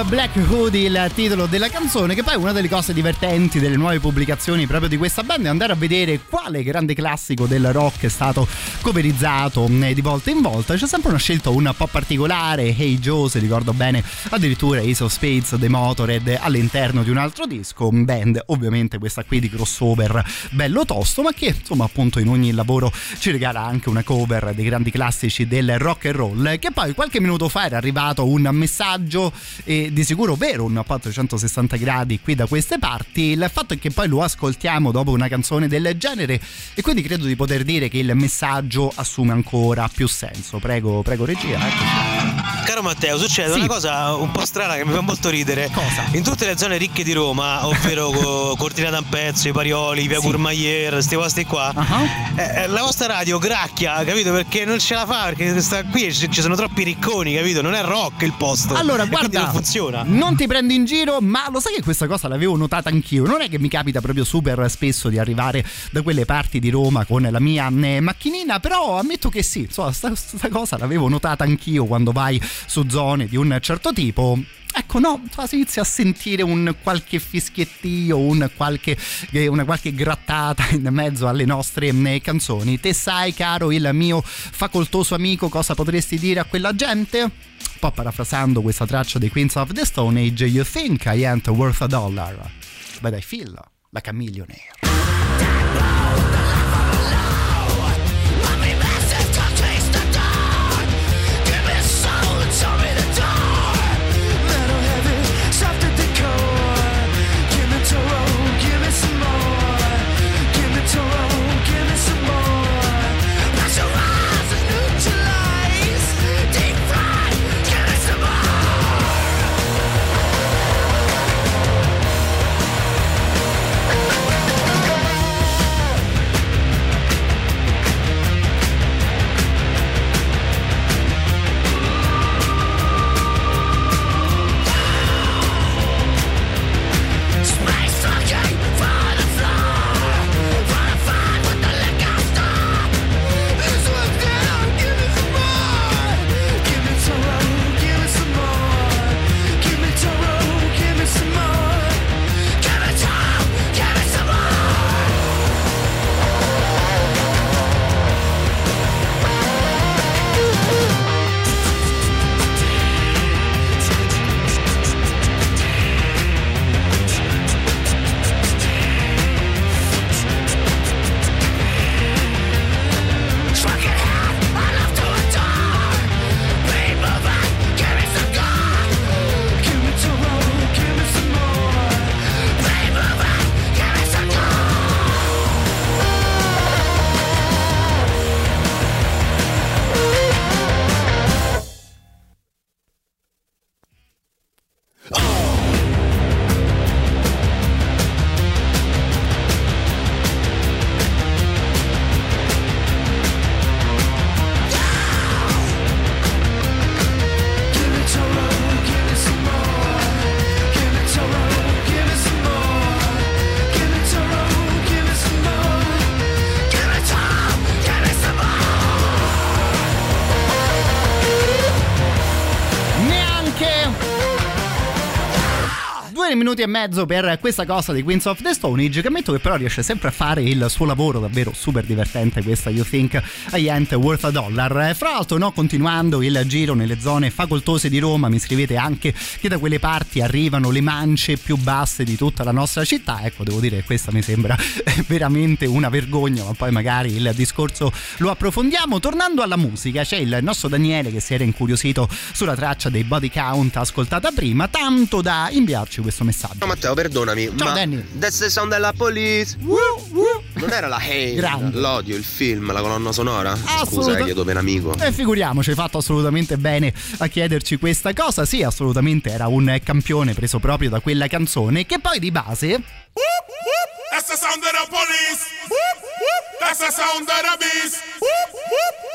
Black Hoodie, il titolo della canzone, che poi una delle cose divertenti delle nuove pubblicazioni proprio di questa band è andare a vedere quale grande classico del rock è stato coverizzato eh, di volta in volta. C'è sempre una scelta un po' particolare, Hey Joe, se ricordo bene, addirittura Ace of Spades, The Motorhead all'interno di un altro disco, band ovviamente questa qui di crossover bello tosto, ma che insomma appunto in ogni lavoro ci regala anche una cover dei grandi classici del rock and roll, che poi qualche minuto fa era arrivato un messaggio eh, di sicuro vero, un po' a 360 gradi qui da queste parti. Il fatto è che poi lo ascoltiamo dopo una canzone del genere e quindi credo di poter dire che il messaggio assume ancora più senso. Prego, prego regia. eccoci. Caro Matteo, succede Sì. una cosa un po' strana che mi fa molto ridere. Cosa? In tutte le zone ricche di Roma, ovvero co- Cortina d'Ampezzo, i Parioli, via Courmayeur, questi posti qua, Ah. eh, la vostra radio gracchia, capito? Perché non ce la fa, perché sta qui ci ci sono troppi ricconi, capito? Non è rock il posto. Allora, guarda, non funziona. non ti prendo in giro, ma lo sai che questa cosa l'avevo notata anch'io. Non è che mi capita proprio super spesso di arrivare da quelle parti di Roma con la mia eh, macchinina, però ammetto che sì, insomma, sta, sta cosa l'avevo notata anch'io quando vai su zone di un certo tipo ecco no, si inizia a sentire un qualche fischiettio, un qualche, eh, una qualche grattata in mezzo alle nostre eh, canzoni. Te sai, caro il mio facoltoso amico, cosa potresti dire a quella gente? Un po' parafrasando questa traccia dei Queens of the Stone Age, You think I ain't worth a dollar, but I feel like a millionaire. Minuti e mezzo per questa cosa di Queens of the Stone Age che ammetto che però riesce sempre a fare il suo lavoro davvero super divertente questa You Think I Ain't Worth a Dollar. Fra l'altro no, continuando il giro nelle zone facoltose di Roma mi scrivete anche che da quelle parti arrivano le mance più basse di tutta la nostra città. Ecco devo dire che questa mi sembra veramente una vergogna ma poi magari il discorso lo approfondiamo. Tornando alla musica c'è il nostro Daniele che si era incuriosito sulla traccia dei body count ascoltata prima. Tanto da inviarci questo messaggio No, Matteo, perdonami. Ciao, ma Danny. That's the sound della police. Non era la Hey, Grande. l'odio, il film, la colonna sonora? Scusa, Assoluta- eh, chiedo per amico. E figuriamoci, hai fatto assolutamente bene a chiederci questa cosa. Sì, assolutamente era un campione preso proprio da quella canzone che poi di base That's the sound of the police. That's the sound of the beast.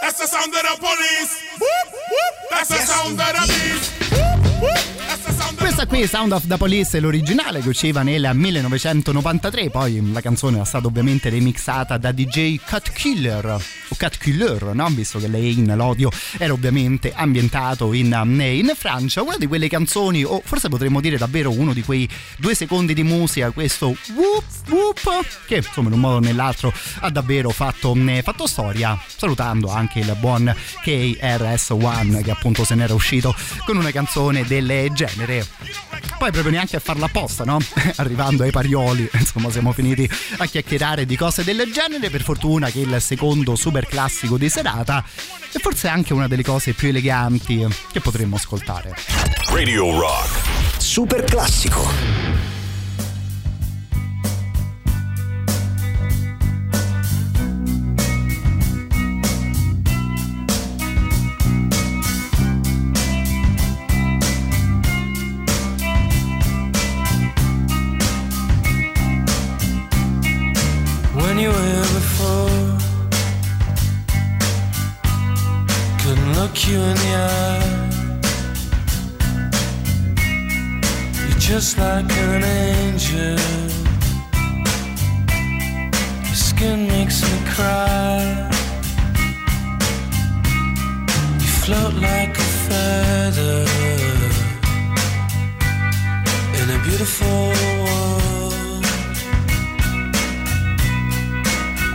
That's the sound of the police. That's the sound of the beast. Questa qui, Sound of the Police, è l'originale che usciva nel 1993, poi la canzone era stata ovviamente remixata da DJ Cut Killer, o Cut Killer, no? visto che lei in l'odio era ovviamente ambientato in, um, in Francia. Una di quelle canzoni, o forse potremmo dire davvero uno di quei due secondi di musica, questo whoop whoop, che insomma in un modo o nell'altro ha davvero fatto, ne- fatto storia, salutando anche il buon KRS-One che appunto se n'era uscito con una canzone del genere. Poi proprio neanche a farla apposta, no? Arrivando ai parioli, insomma, siamo finiti a chiacchierare di cose del genere. Per fortuna che il secondo super classico di serata è forse anche una delle cose più eleganti che potremmo ascoltare. Radio Rock. Super classico. When before. Couldn't look you in the eye. You're just like an angel. Your skin makes me cry. You float like a feather in a beautiful world.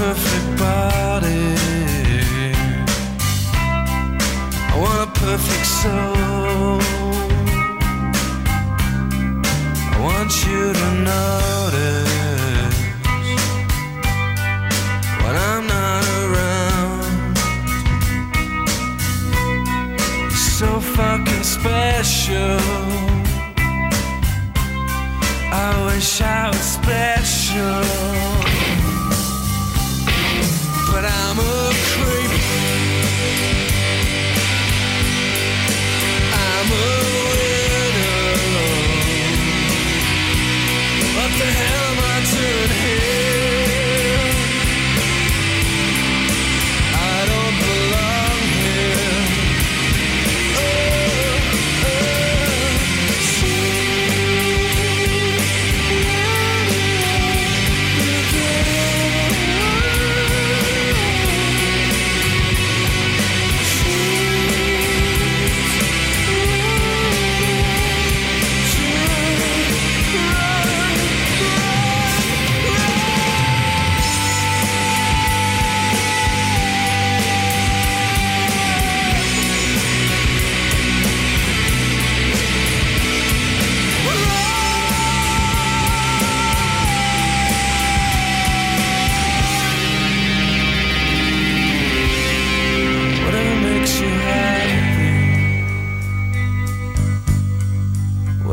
perfect body. I want a perfect soul. I want you to notice when I'm not around. You're so fucking special. I wish I was special. But I'm a creep.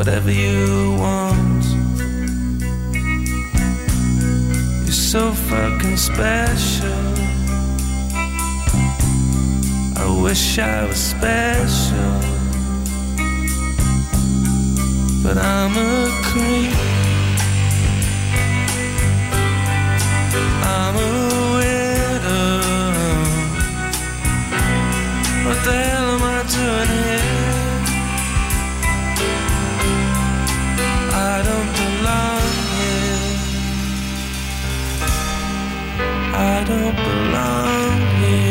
Whatever you want. You're so fucking special. I wish I was special. But I'm a creep. I'm a widow. What the belonging.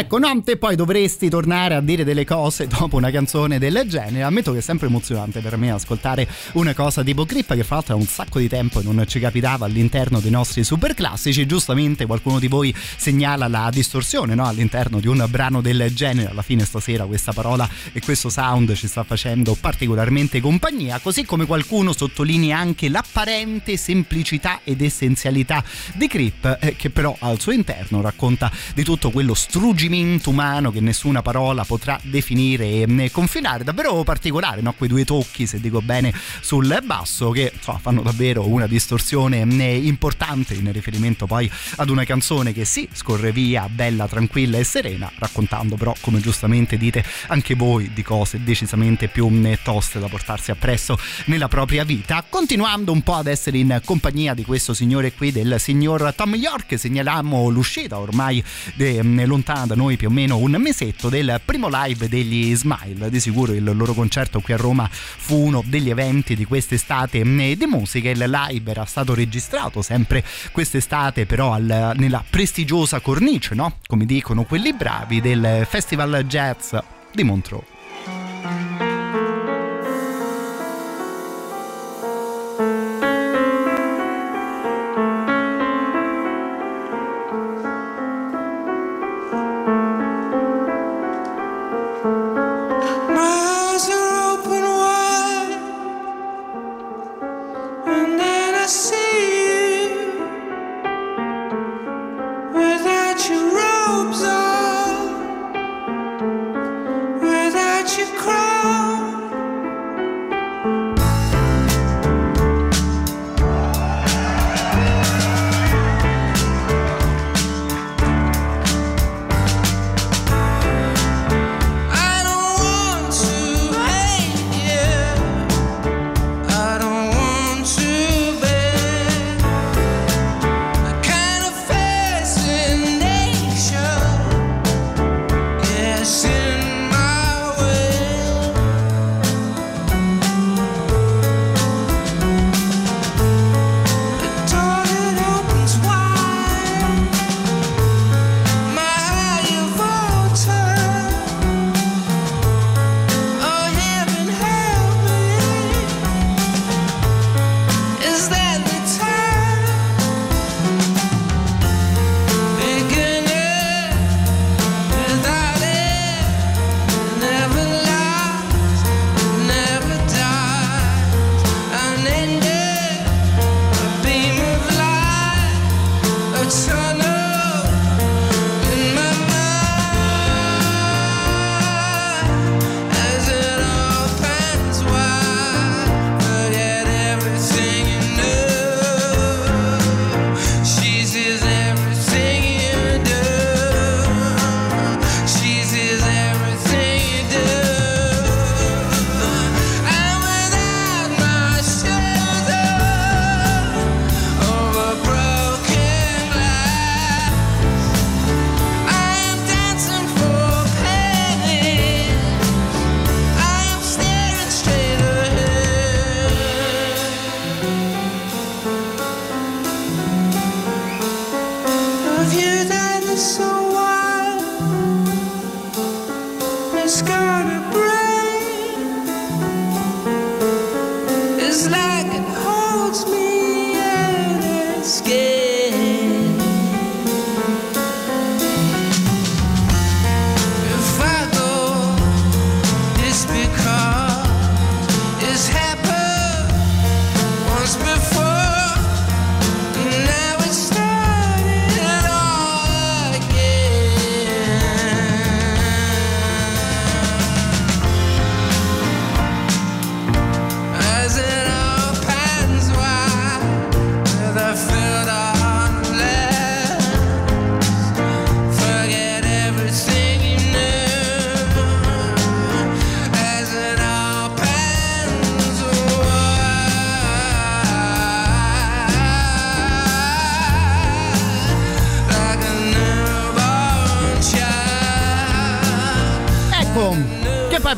Ecco, no, te poi dovresti tornare a dire delle cose dopo una canzone del genere. Ammetto che è sempre emozionante per me ascoltare una cosa tipo Grip, che fra l'altro da un sacco di tempo non ci capitava all'interno dei nostri super classici. Giustamente qualcuno di voi segnala la distorsione no? all'interno di un brano del genere. Alla fine stasera questa parola e questo sound ci sta facendo particolarmente compagnia, così come qualcuno sottolinea anche l'apparente semplicità ed essenzialità di Grip, eh, che però al suo interno racconta di tutto quello struggimento umano che nessuna parola potrà definire e eh, confinare. Davvero particolare, no? quei due tocchi, se dico bene, sul basso che insomma, fanno davvero una distorsione eh, importante in riferimento poi ad una canzone che sì, scorre via bella, tranquilla e serena, raccontando però, come giustamente dite anche voi, di cose decisamente più eh, toste da portarsi appresso nella propria vita. Continuando un po' ad essere in compagnia di questo signore qui, del signor Tom York, segnaliamo l'uscita ormai de, lontana noi più o meno un mesetto del primo live degli Smile. Di sicuro il loro concerto qui a Roma fu uno degli eventi di quest'estate eh, di musica. Il live era stato registrato sempre quest'estate, però al- nella prestigiosa cornice, no? Come dicono quelli bravi, del Festival Jazz di Montreux.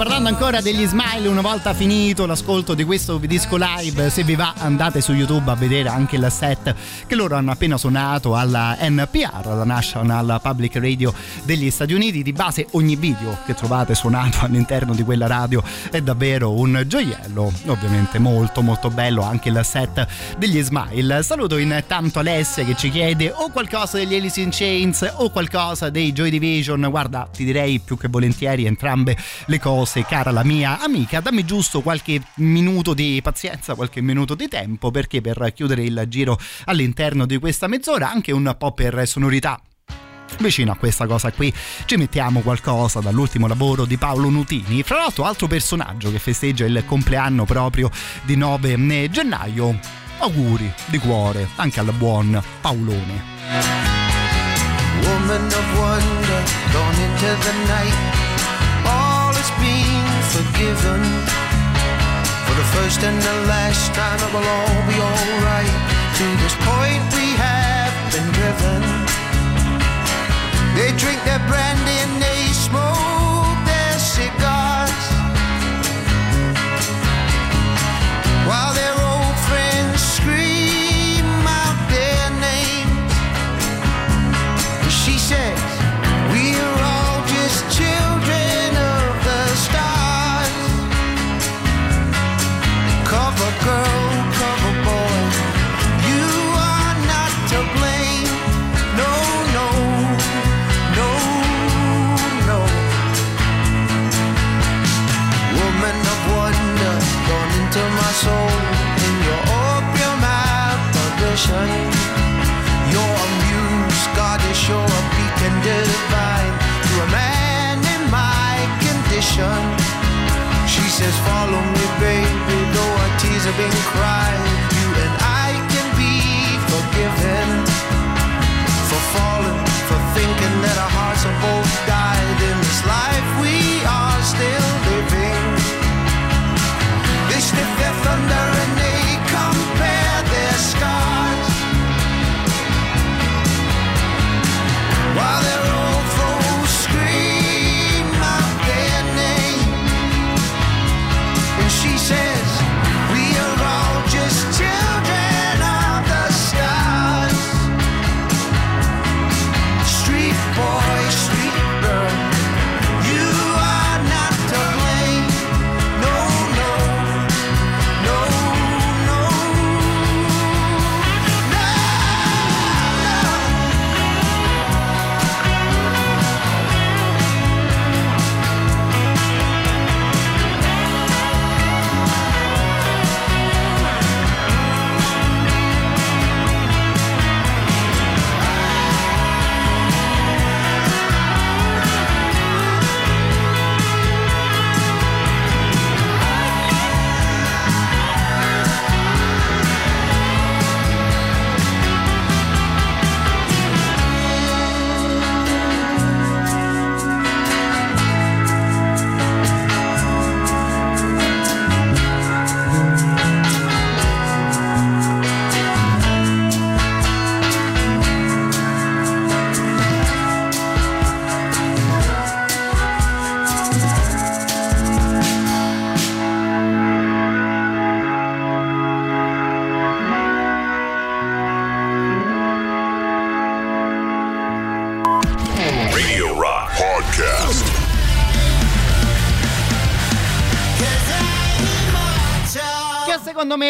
Parlando ancora degli smile, una volta finito l'ascolto di questo disco live, se vi va andate su YouTube a vedere anche il set che loro hanno appena suonato alla NPR, la National Public Radio degli Stati Uniti. Di base ogni video che trovate suonato all'interno di quella radio è davvero un gioiello, ovviamente molto molto bello anche il set degli smile. Saluto intanto Alessia che ci chiede o qualcosa degli Alice in Chains o qualcosa dei Joy Division. Guarda, ti direi più che volentieri entrambe le cose, cara la mia amica. Dammi giusto qualche minuto di pazienza, qualche minuto di tempo, perché per chiudere il giro all'interno di questa mezz'ora, anche un po' per sonorità Vicino a questa cosa qui ci mettiamo qualcosa dall'ultimo lavoro di Paolo Nutini, fra l'altro altro personaggio che festeggia il compleanno proprio di 9 gennaio. Auguri di cuore anche al buon Paolone. Woman of wonder, gone into the night. Forgiven. For the first and the last time, it will all be alright. To this point, we have been driven. They drink their brandy and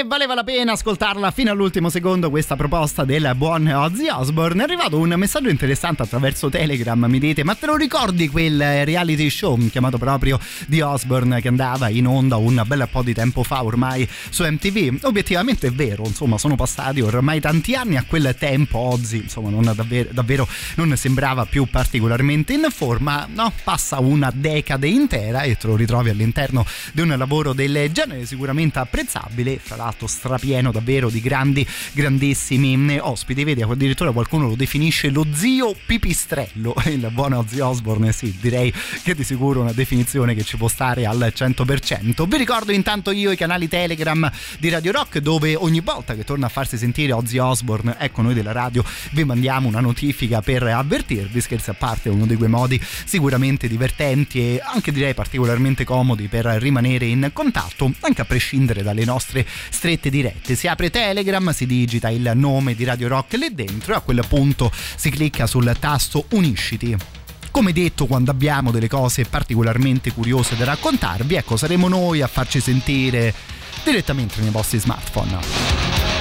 valeva la pena ascoltarla fino all'ultimo secondo questa proposta del buon Ozzy Osbourne. È arrivato un messaggio interessante attraverso Telegram, mi dite, ma te lo ricordi quel reality show chiamato proprio di Osbourne che andava in onda un bel po' di tempo fa ormai su MTV? Obiettivamente è vero, insomma, sono passati ormai tanti anni a quel tempo Ozzy, insomma, non davvero, davvero non sembrava più particolarmente in forma, no? Passa una decade intera e te lo ritrovi all'interno di un lavoro del genere sicuramente apprezzabile, fra l'altro strapieno davvero di grandi, grandissimi ospiti. Vedi, addirittura qualcuno lo definisce lo zio pipistrello, il buon Ozzy Osbourne, sì, direi che di sicuro una definizione che ci può stare al 100%. Vi ricordo intanto io i canali Telegram di Radio Rock dove ogni volta che torna a farsi sentire Ozzy Osbourne, ecco noi della radio vi mandiamo una notifica per avvertirvi, scherzi a parte, uno di quei modi sicuramente divertenti e anche direi particolarmente comodi per rimanere in contatto, anche a prescindere dalle nostre strette dirette. Si apre Telegram, si digita il nome di Radio Rock lì dentro e a quel punto si clicca sul tasto Unisciti. Come detto, quando abbiamo delle cose particolarmente curiose da raccontarvi, ecco, saremo noi a farci sentire direttamente nei vostri smartphone.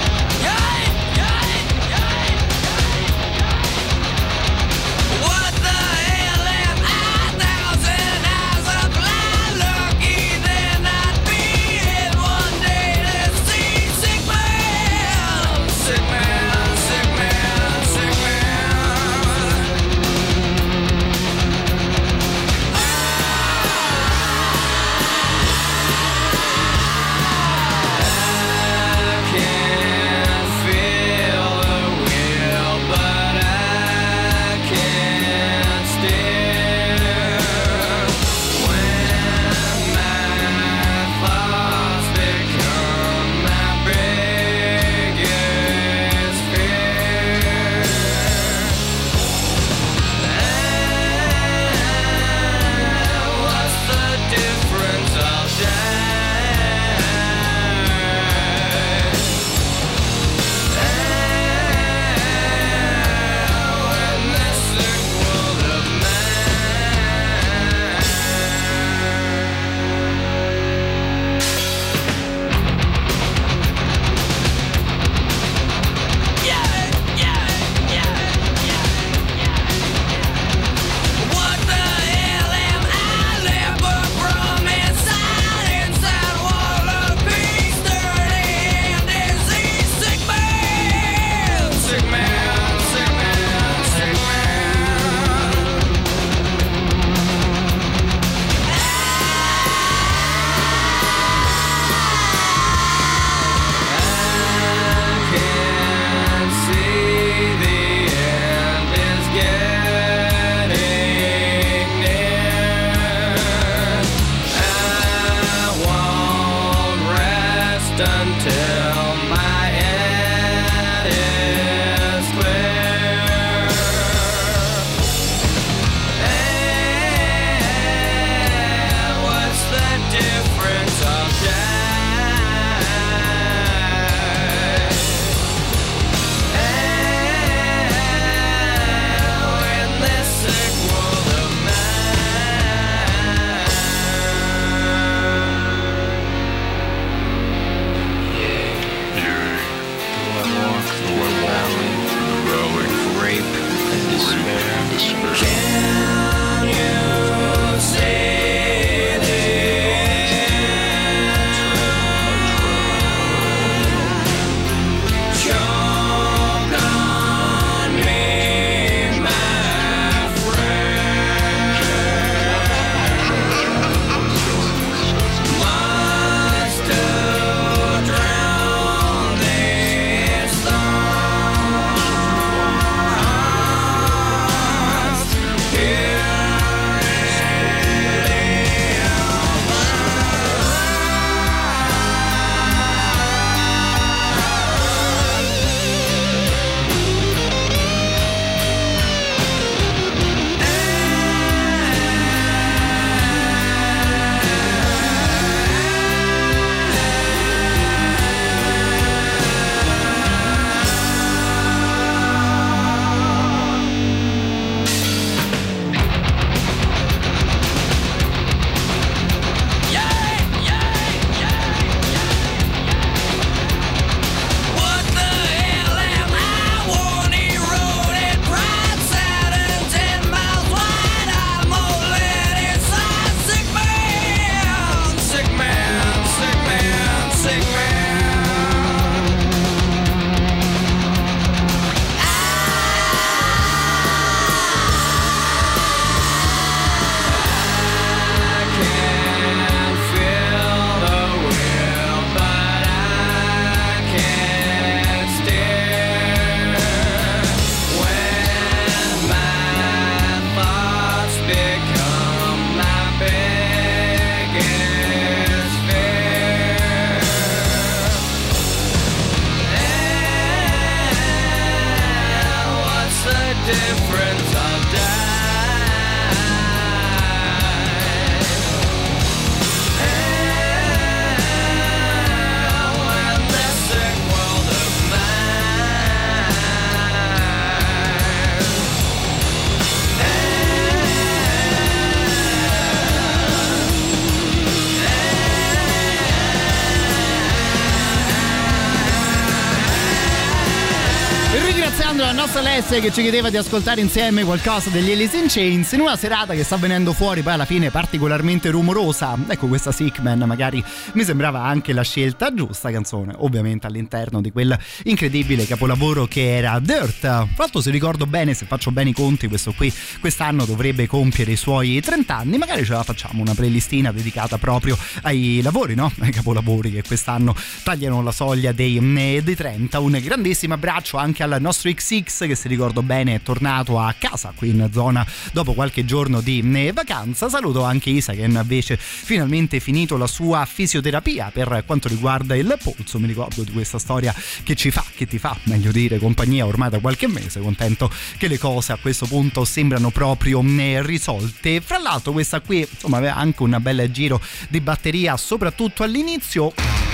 Alessia che ci chiedeva di ascoltare insieme qualcosa degli Alice in Chains in una serata che sta venendo fuori poi alla fine particolarmente rumorosa. Ecco, questa Sickman magari mi sembrava anche la scelta giusta canzone, ovviamente all'interno di quel incredibile capolavoro che era Dirt. Tra l'altro se ricordo bene, se faccio bene i conti, questo qui quest'anno dovrebbe compiere i suoi 30 anni, magari ce la facciamo una playlistina dedicata proprio ai lavori, no? Ai capolavori che quest'anno tagliano la soglia dei, dei 30. Un grandissimo abbraccio anche al nostro XX che se ricordo bene è tornato a casa qui in zona dopo qualche giorno di vacanza. Saluto anche Isa che invece finalmente finito la sua fisioterapia per quanto riguarda il polso. Mi ricordo di questa storia che ci fa, che ti fa, meglio dire, compagnia ormai da qualche mese. Contento che le cose a questo punto sembrano proprio risolte. Fra l'altro questa qui insomma aveva anche un bel giro di batteria soprattutto all'inizio.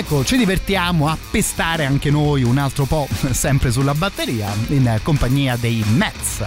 Ecco, ci divertiamo a pestare anche noi un altro po', sempre sulla batteria, in compagnia dei Mets.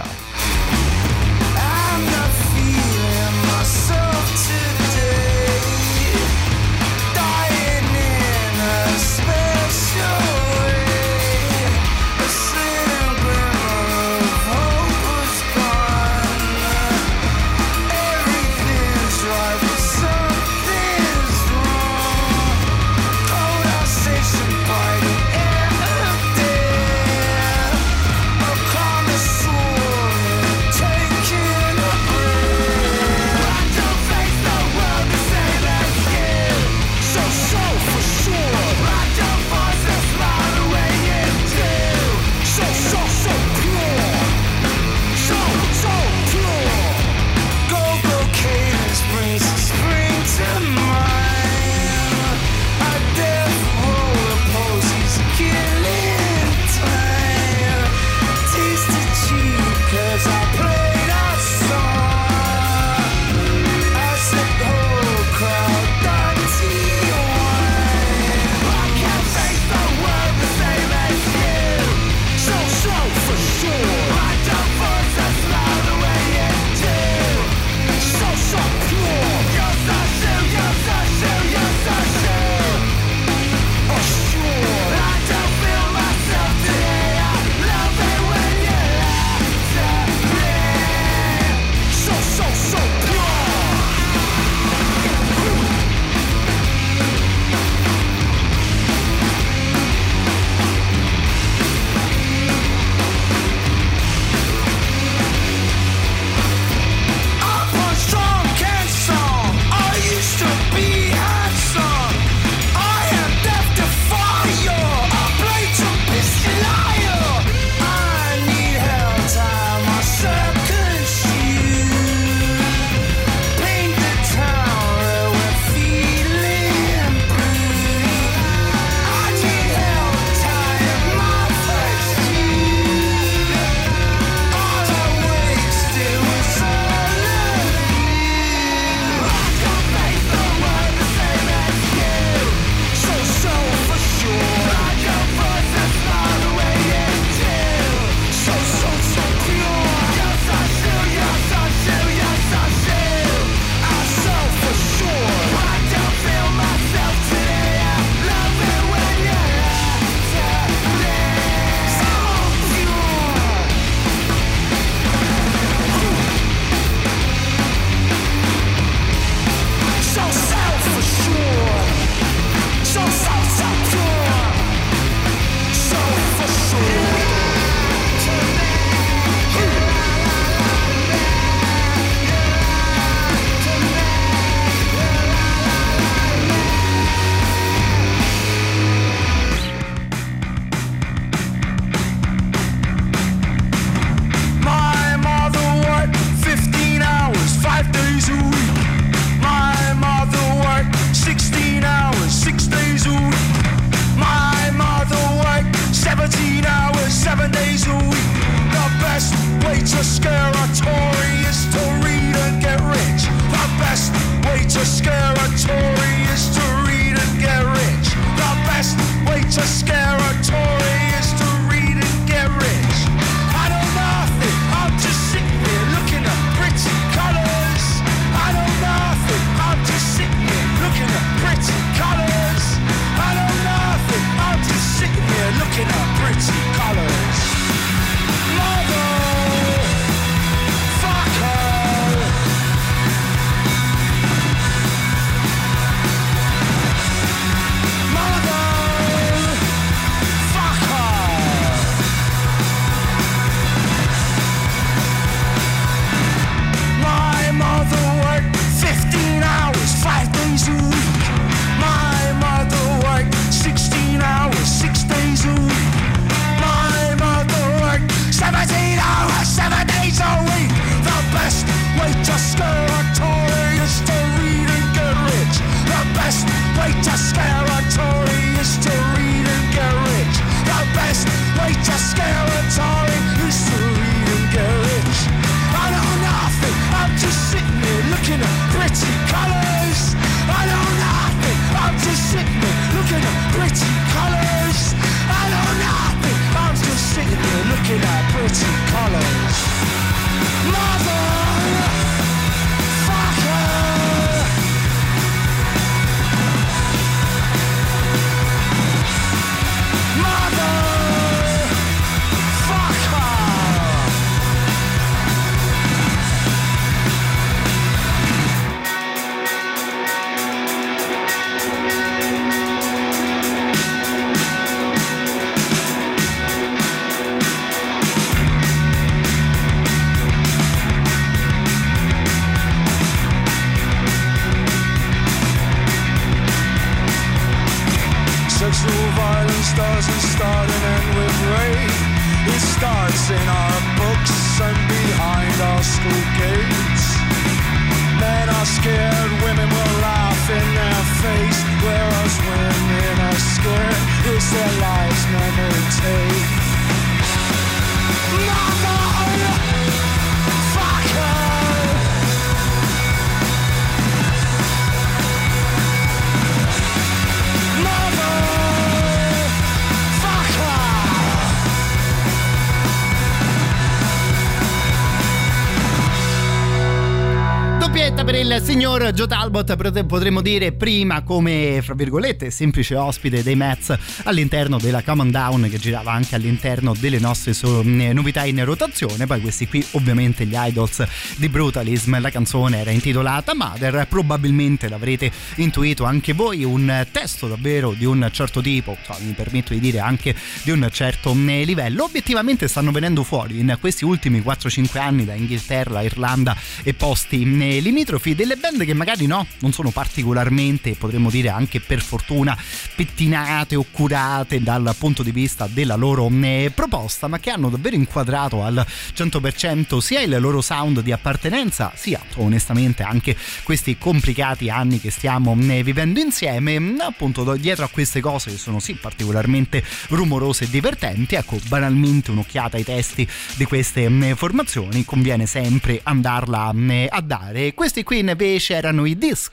Signor Joe Talbot, potre- potremmo dire prima come, fra virgolette, semplice ospite dei Mets all'interno della Common Down che girava anche all'interno delle nostre eh, novità in rotazione. Poi questi qui ovviamente gli idols di Brutalism, la canzone era intitolata Mother, probabilmente l'avrete intuito anche voi, un testo davvero di un certo tipo, so, mi permetto di dire anche di un certo eh, livello. Obiettivamente stanno venendo fuori in questi ultimi 4-5 anni da Inghilterra, Irlanda e posti. Eh, limitrofi delle band che magari no, non sono particolarmente, potremmo dire anche per fortuna, pettinate o curate dal punto di vista della loro eh, proposta, ma che hanno davvero inquadrato al 100% sia il loro sound di appartenenza, sia onestamente anche questi complicati anni che stiamo eh, vivendo insieme, appunto dietro a queste cose che sono sì particolarmente rumorose e divertenti, ecco banalmente un'occhiata ai testi di queste formazioni conviene sempre andarla a dare. Questi qui invece erano i disc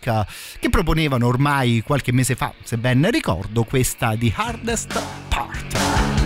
che proponevano ormai qualche mese fa, se ben ricordo, questa di Hardest Part.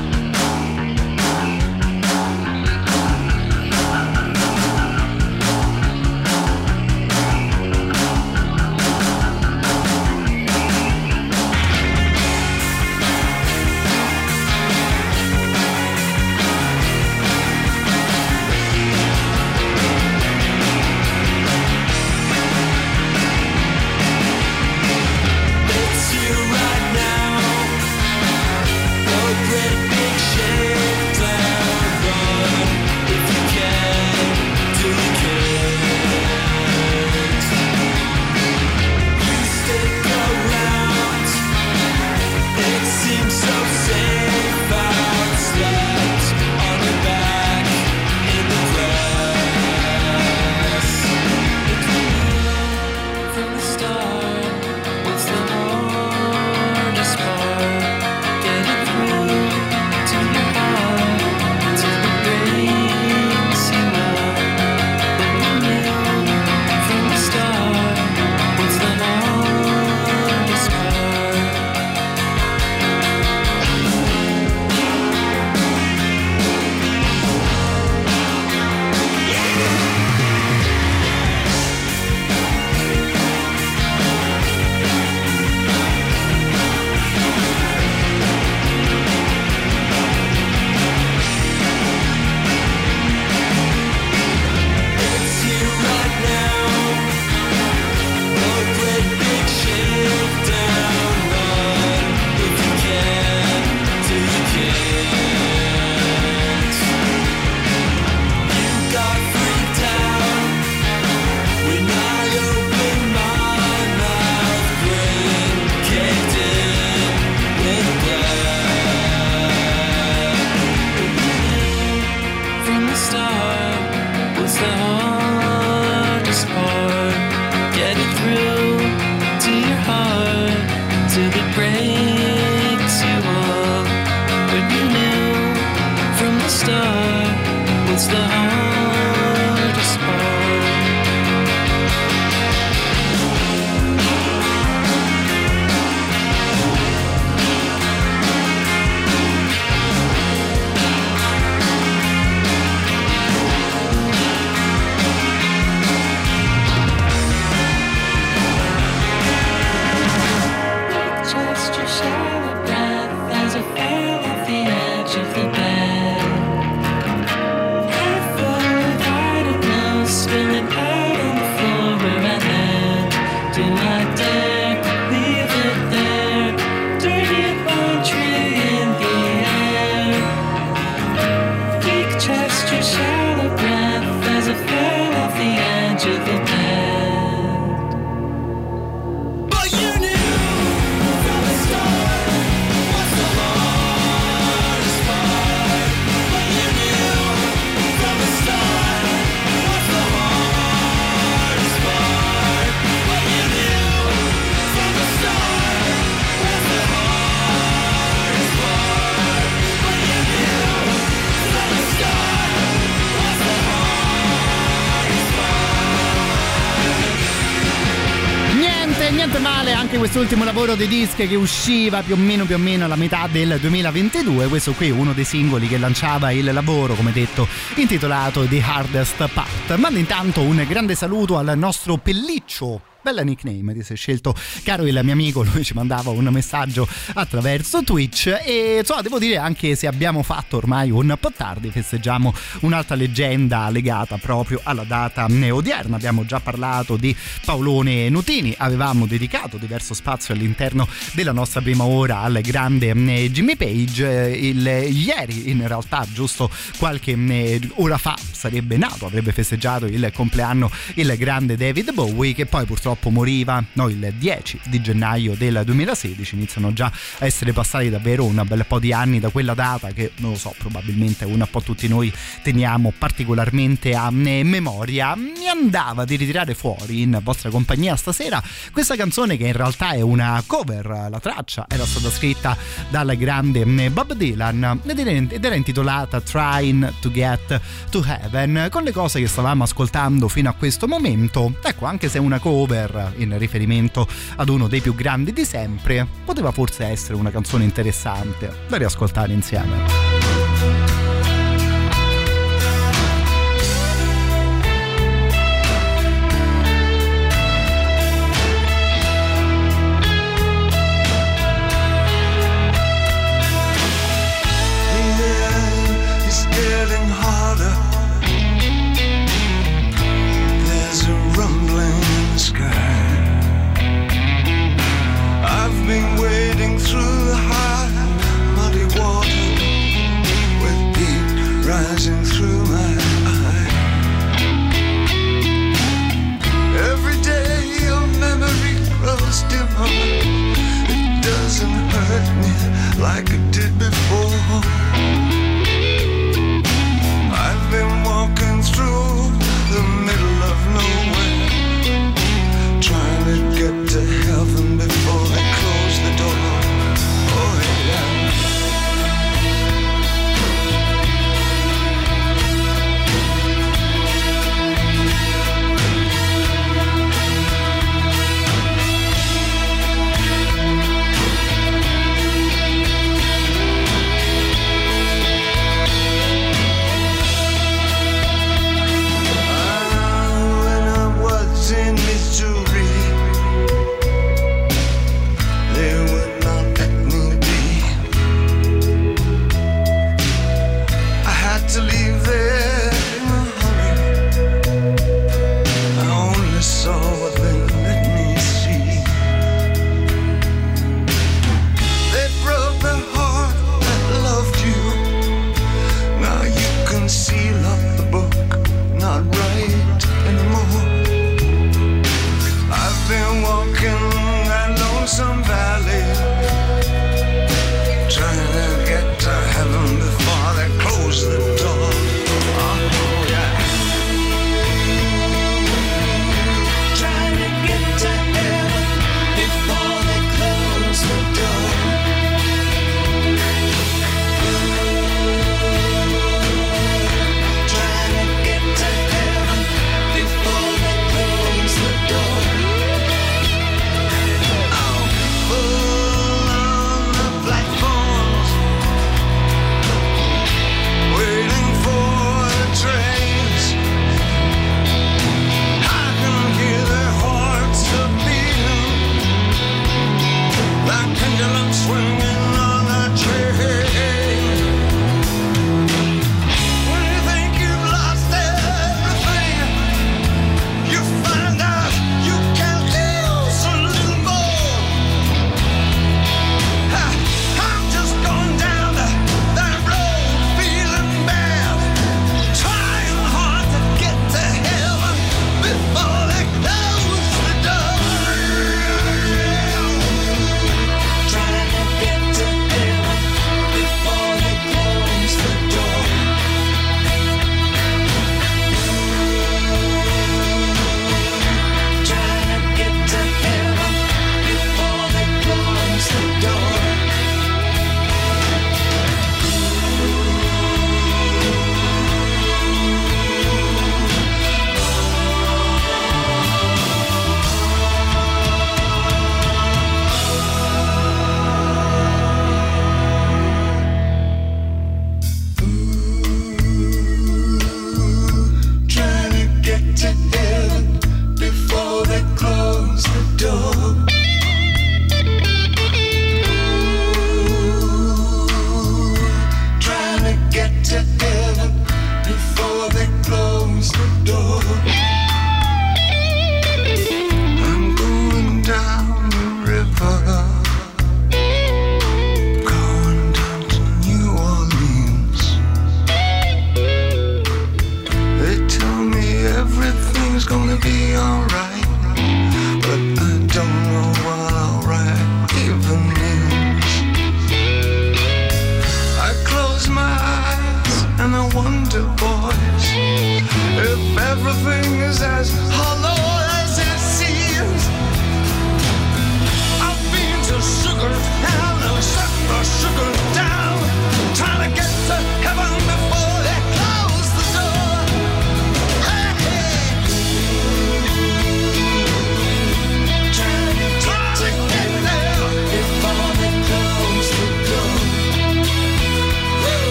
Quest'ultimo lavoro dei disc che usciva più o meno più o meno alla metà del 2022. Questo qui è uno dei singoli che lanciava il lavoro, come detto, intitolato The Hardest Part. Mando intanto un grande saluto al nostro pelliccio Bella nickname ti sei scelto, caro il mio amico, lui ci mandava un messaggio attraverso Twitch e insomma devo dire anche se abbiamo fatto ormai un po' tardi, festeggiamo un'altra leggenda legata proprio alla data odierna, abbiamo già parlato di Paolone Nutini, avevamo dedicato diverso spazio all'interno della nostra prima ora al grande eh, Jimmy Page, Eh, il, ieri in realtà giusto qualche eh, ora fa sarebbe nato, avrebbe festeggiato il compleanno il grande David Bowie che poi purtroppo moriva. No, il 10 di gennaio del 2016 iniziano già a essere passati davvero un bel po' di anni da quella data che non lo so probabilmente un po' tutti noi teniamo particolarmente a memoria. Mi andava di ritirare fuori in vostra compagnia stasera questa canzone che in realtà è una cover. La traccia era stata scritta dal grande Bob Dylan ed era intitolata Trying to Get to Heaven con le cose che stavamo ascoltando fino a questo momento. Ecco anche se è una cover in riferimento ad uno dei più grandi di sempre poteva forse essere una canzone interessante da riascoltare insieme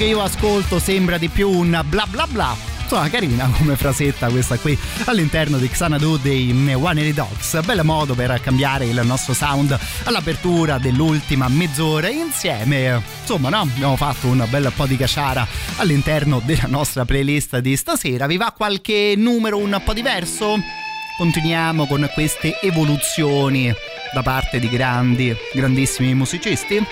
che io ascolto sembra di più un bla bla bla. Insomma, carina come frasetta questa qui all'interno di Xanadu dei One Eighty Dogs. Bel modo per cambiare il nostro sound all'apertura dell'ultima mezz'ora insieme. Insomma, no? Abbiamo fatto un bel po' di caciara all'interno della nostra playlist di stasera. Vi va qualche numero un po' diverso? Continuiamo con queste evoluzioni da parte di grandi, grandissimi musicisti.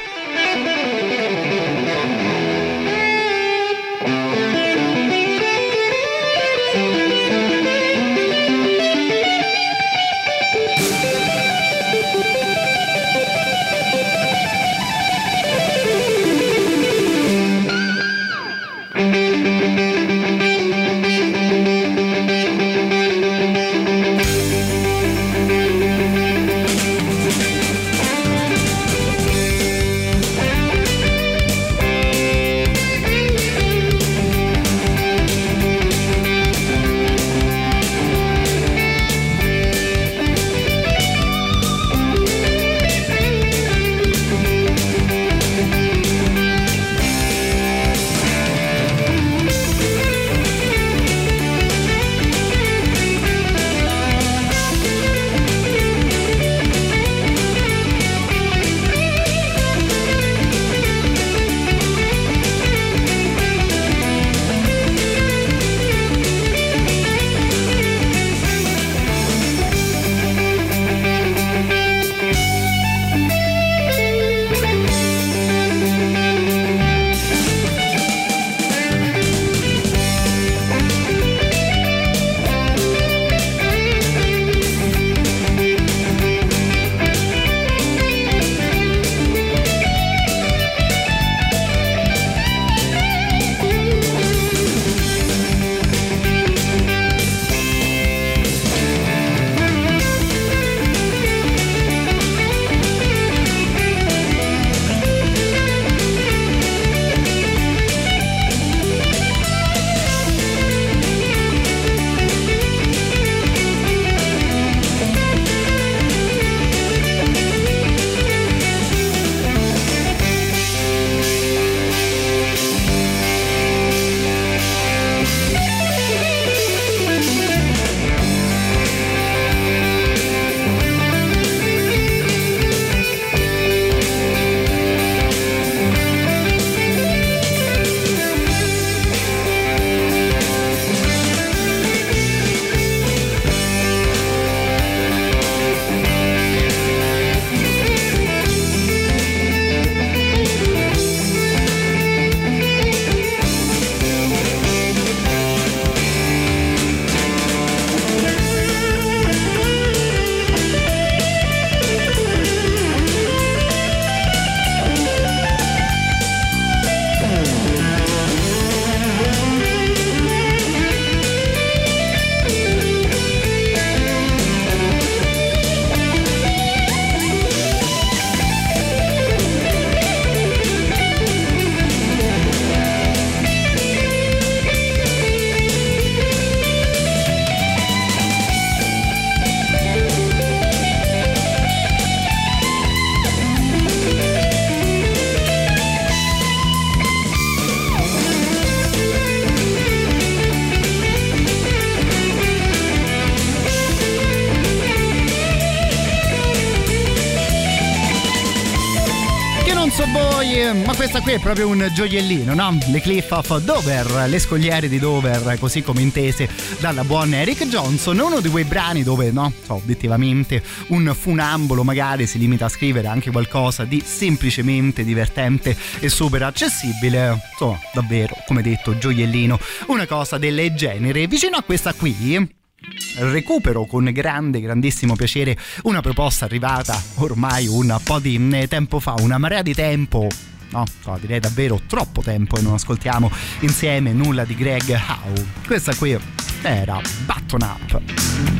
Proprio un gioiellino, no? Le Cliff of Dover, le scogliere di Dover, così come intese dalla buona Eric Johnson, uno di quei brani dove, no, so, obiettivamente un funambolo magari si limita a scrivere anche qualcosa di semplicemente divertente e super accessibile, insomma, davvero, come detto, gioiellino, una cosa del genere. Vicino a questa qui recupero con grande, grandissimo piacere una proposta arrivata ormai un po' di tempo fa, una marea di tempo. No, no, direi davvero troppo tempo e non ascoltiamo insieme nulla di Greg Howe. Questa qui era Button Up.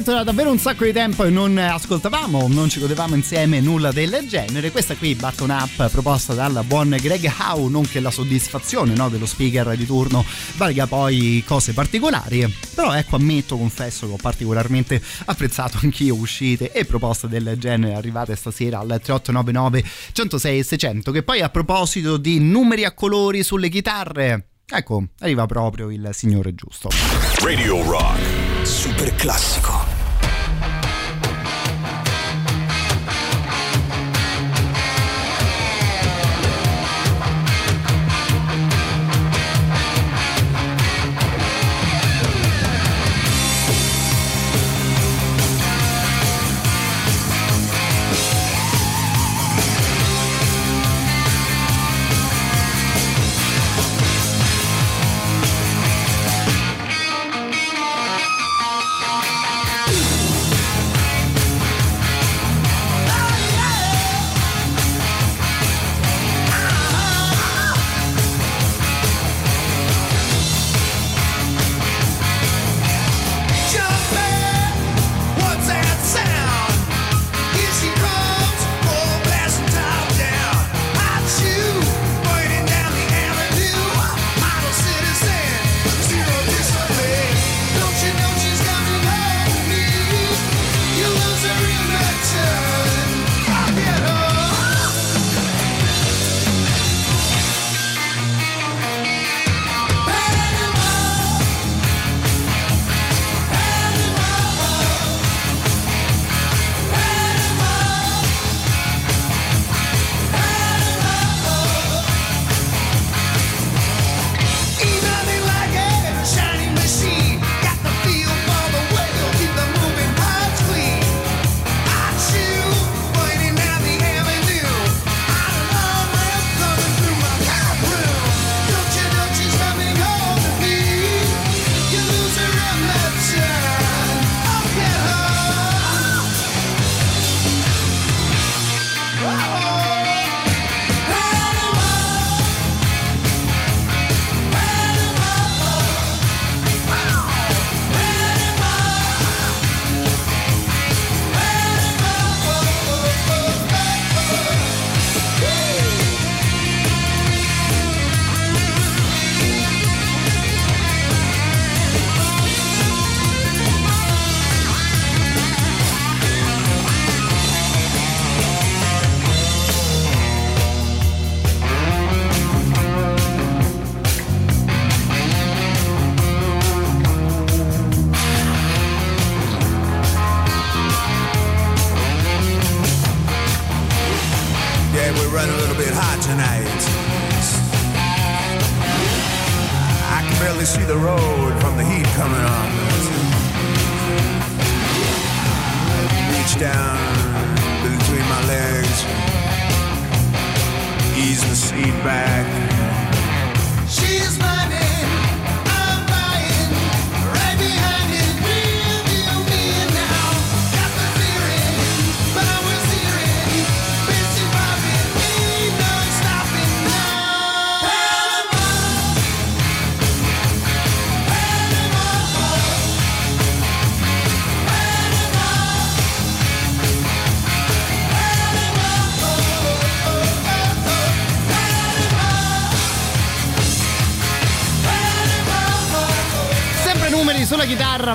Detto, era davvero un sacco di tempo e non ascoltavamo, non ci godevamo insieme nulla del genere. Questa qui, Button Up, proposta dal buon Greg Howe, nonché la soddisfazione no, dello speaker di turno, valga poi cose particolari. Però ecco, ammetto, confesso che ho particolarmente apprezzato anch'io uscite e proposte del genere arrivate stasera al 3899 106 600. Che poi a proposito di numeri a colori sulle chitarre, ecco, arriva proprio il signore giusto. Radio Rock. Super classico.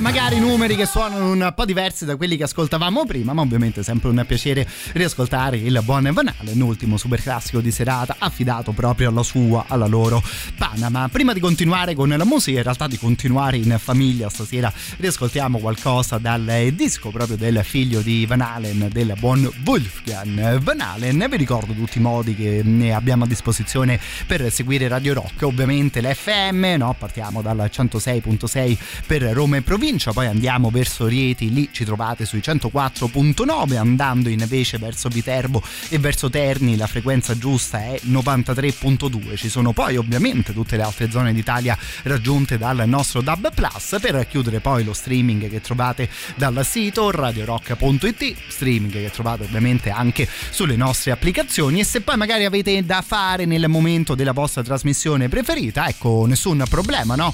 Magari numeri che suonano un po' diversi da quelli che ascoltavamo prima, ma ovviamente sempre un piacere riascoltare il buon Van Halen, ultimo super classico di serata affidato proprio alla sua, alla loro Panama. Prima di continuare con la musica, in realtà di continuare in famiglia, stasera riascoltiamo qualcosa dal disco proprio del figlio di Van Halen, del buon Wolfgang Van Halen. Vi ricordo tutti i modi che ne abbiamo a disposizione per seguire Radio Rock, ovviamente l'FM, no? partiamo dal 106.6 per Roma e provincia, poi andiamo verso Rieti, lì ci trovate sui 104.9, andando invece verso Viterbo e verso Terni la frequenza giusta è 93.2, ci sono poi ovviamente tutte le altre zone d'Italia raggiunte dal nostro DAB Plus. Per chiudere poi lo streaming che trovate dal sito radiorock.it, streaming che trovate ovviamente anche sulle nostre applicazioni. E se poi magari avete da fare nel momento della vostra trasmissione preferita, ecco nessun problema, no?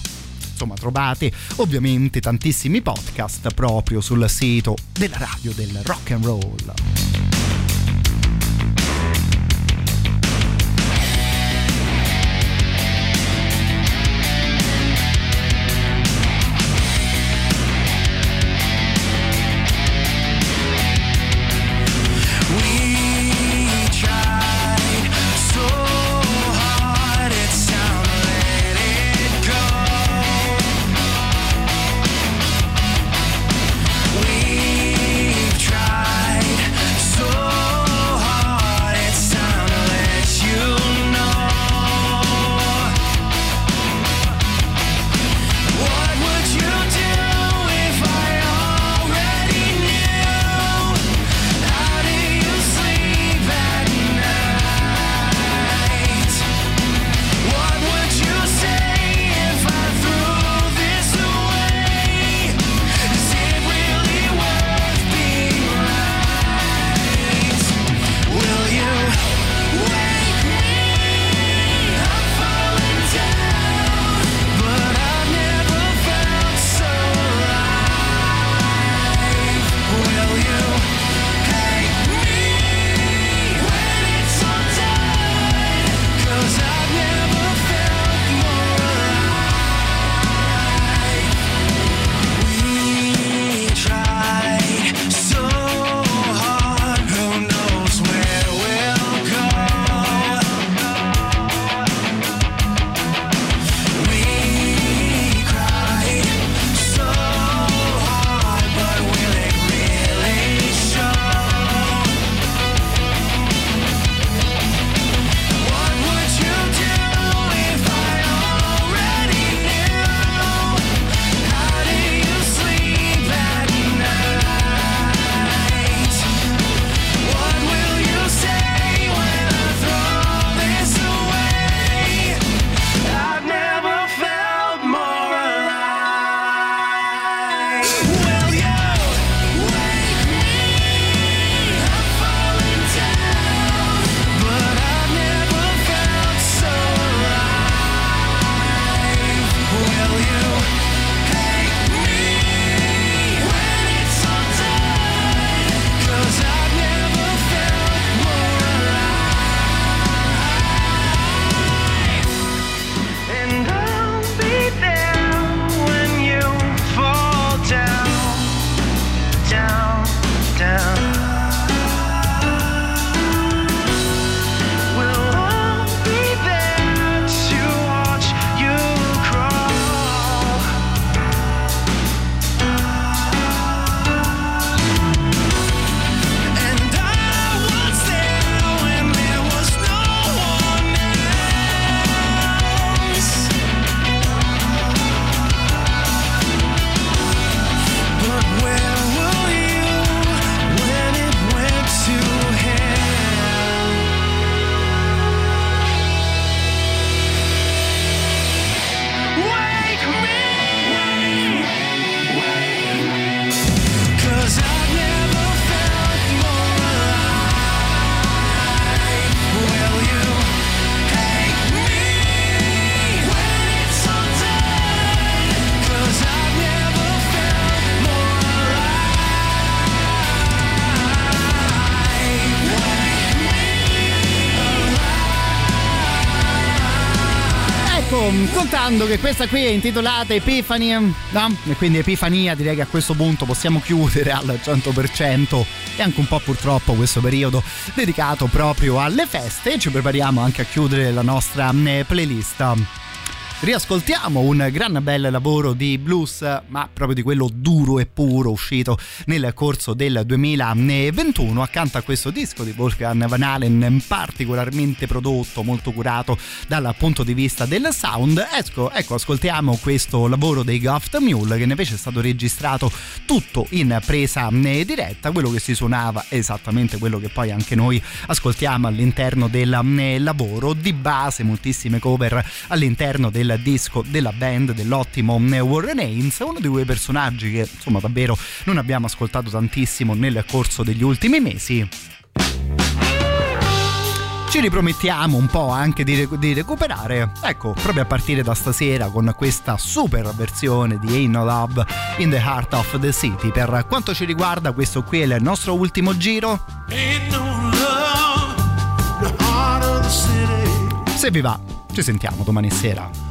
Insomma trovate ovviamente tantissimi podcast proprio sul sito della radio del rock and roll. Che questa qui è intitolata Epifani, no? E quindi Epifania direi che a questo punto possiamo chiudere al 100% e anche un po' purtroppo questo periodo dedicato proprio alle feste e ci prepariamo anche a chiudere la nostra eh, playlist. Riascoltiamo un gran bel lavoro di blues, ma proprio di quello duro e puro uscito nel corso del 2021 accanto a questo disco di Wolfgang Van Halen particolarmente prodotto, molto curato dal punto di vista del sound. Ecco, ecco ascoltiamo questo lavoro dei Goft Mule che invece è stato registrato tutto in presa eh, diretta, quello che si suonava è esattamente quello che poi anche noi ascoltiamo all'interno del eh, lavoro di base, moltissime cover all'interno del disco della band dell'ottimo Warren Haynes, uno di quei personaggi che insomma davvero non abbiamo ascoltato tantissimo nel corso degli ultimi mesi ci ripromettiamo un po' anche di, di, recuperare, ecco, proprio a partire da stasera con questa super versione di Ain't No Love in the Heart of the City. Per quanto ci riguarda, questo qui è il nostro ultimo giro. Se vi va, ci sentiamo domani sera.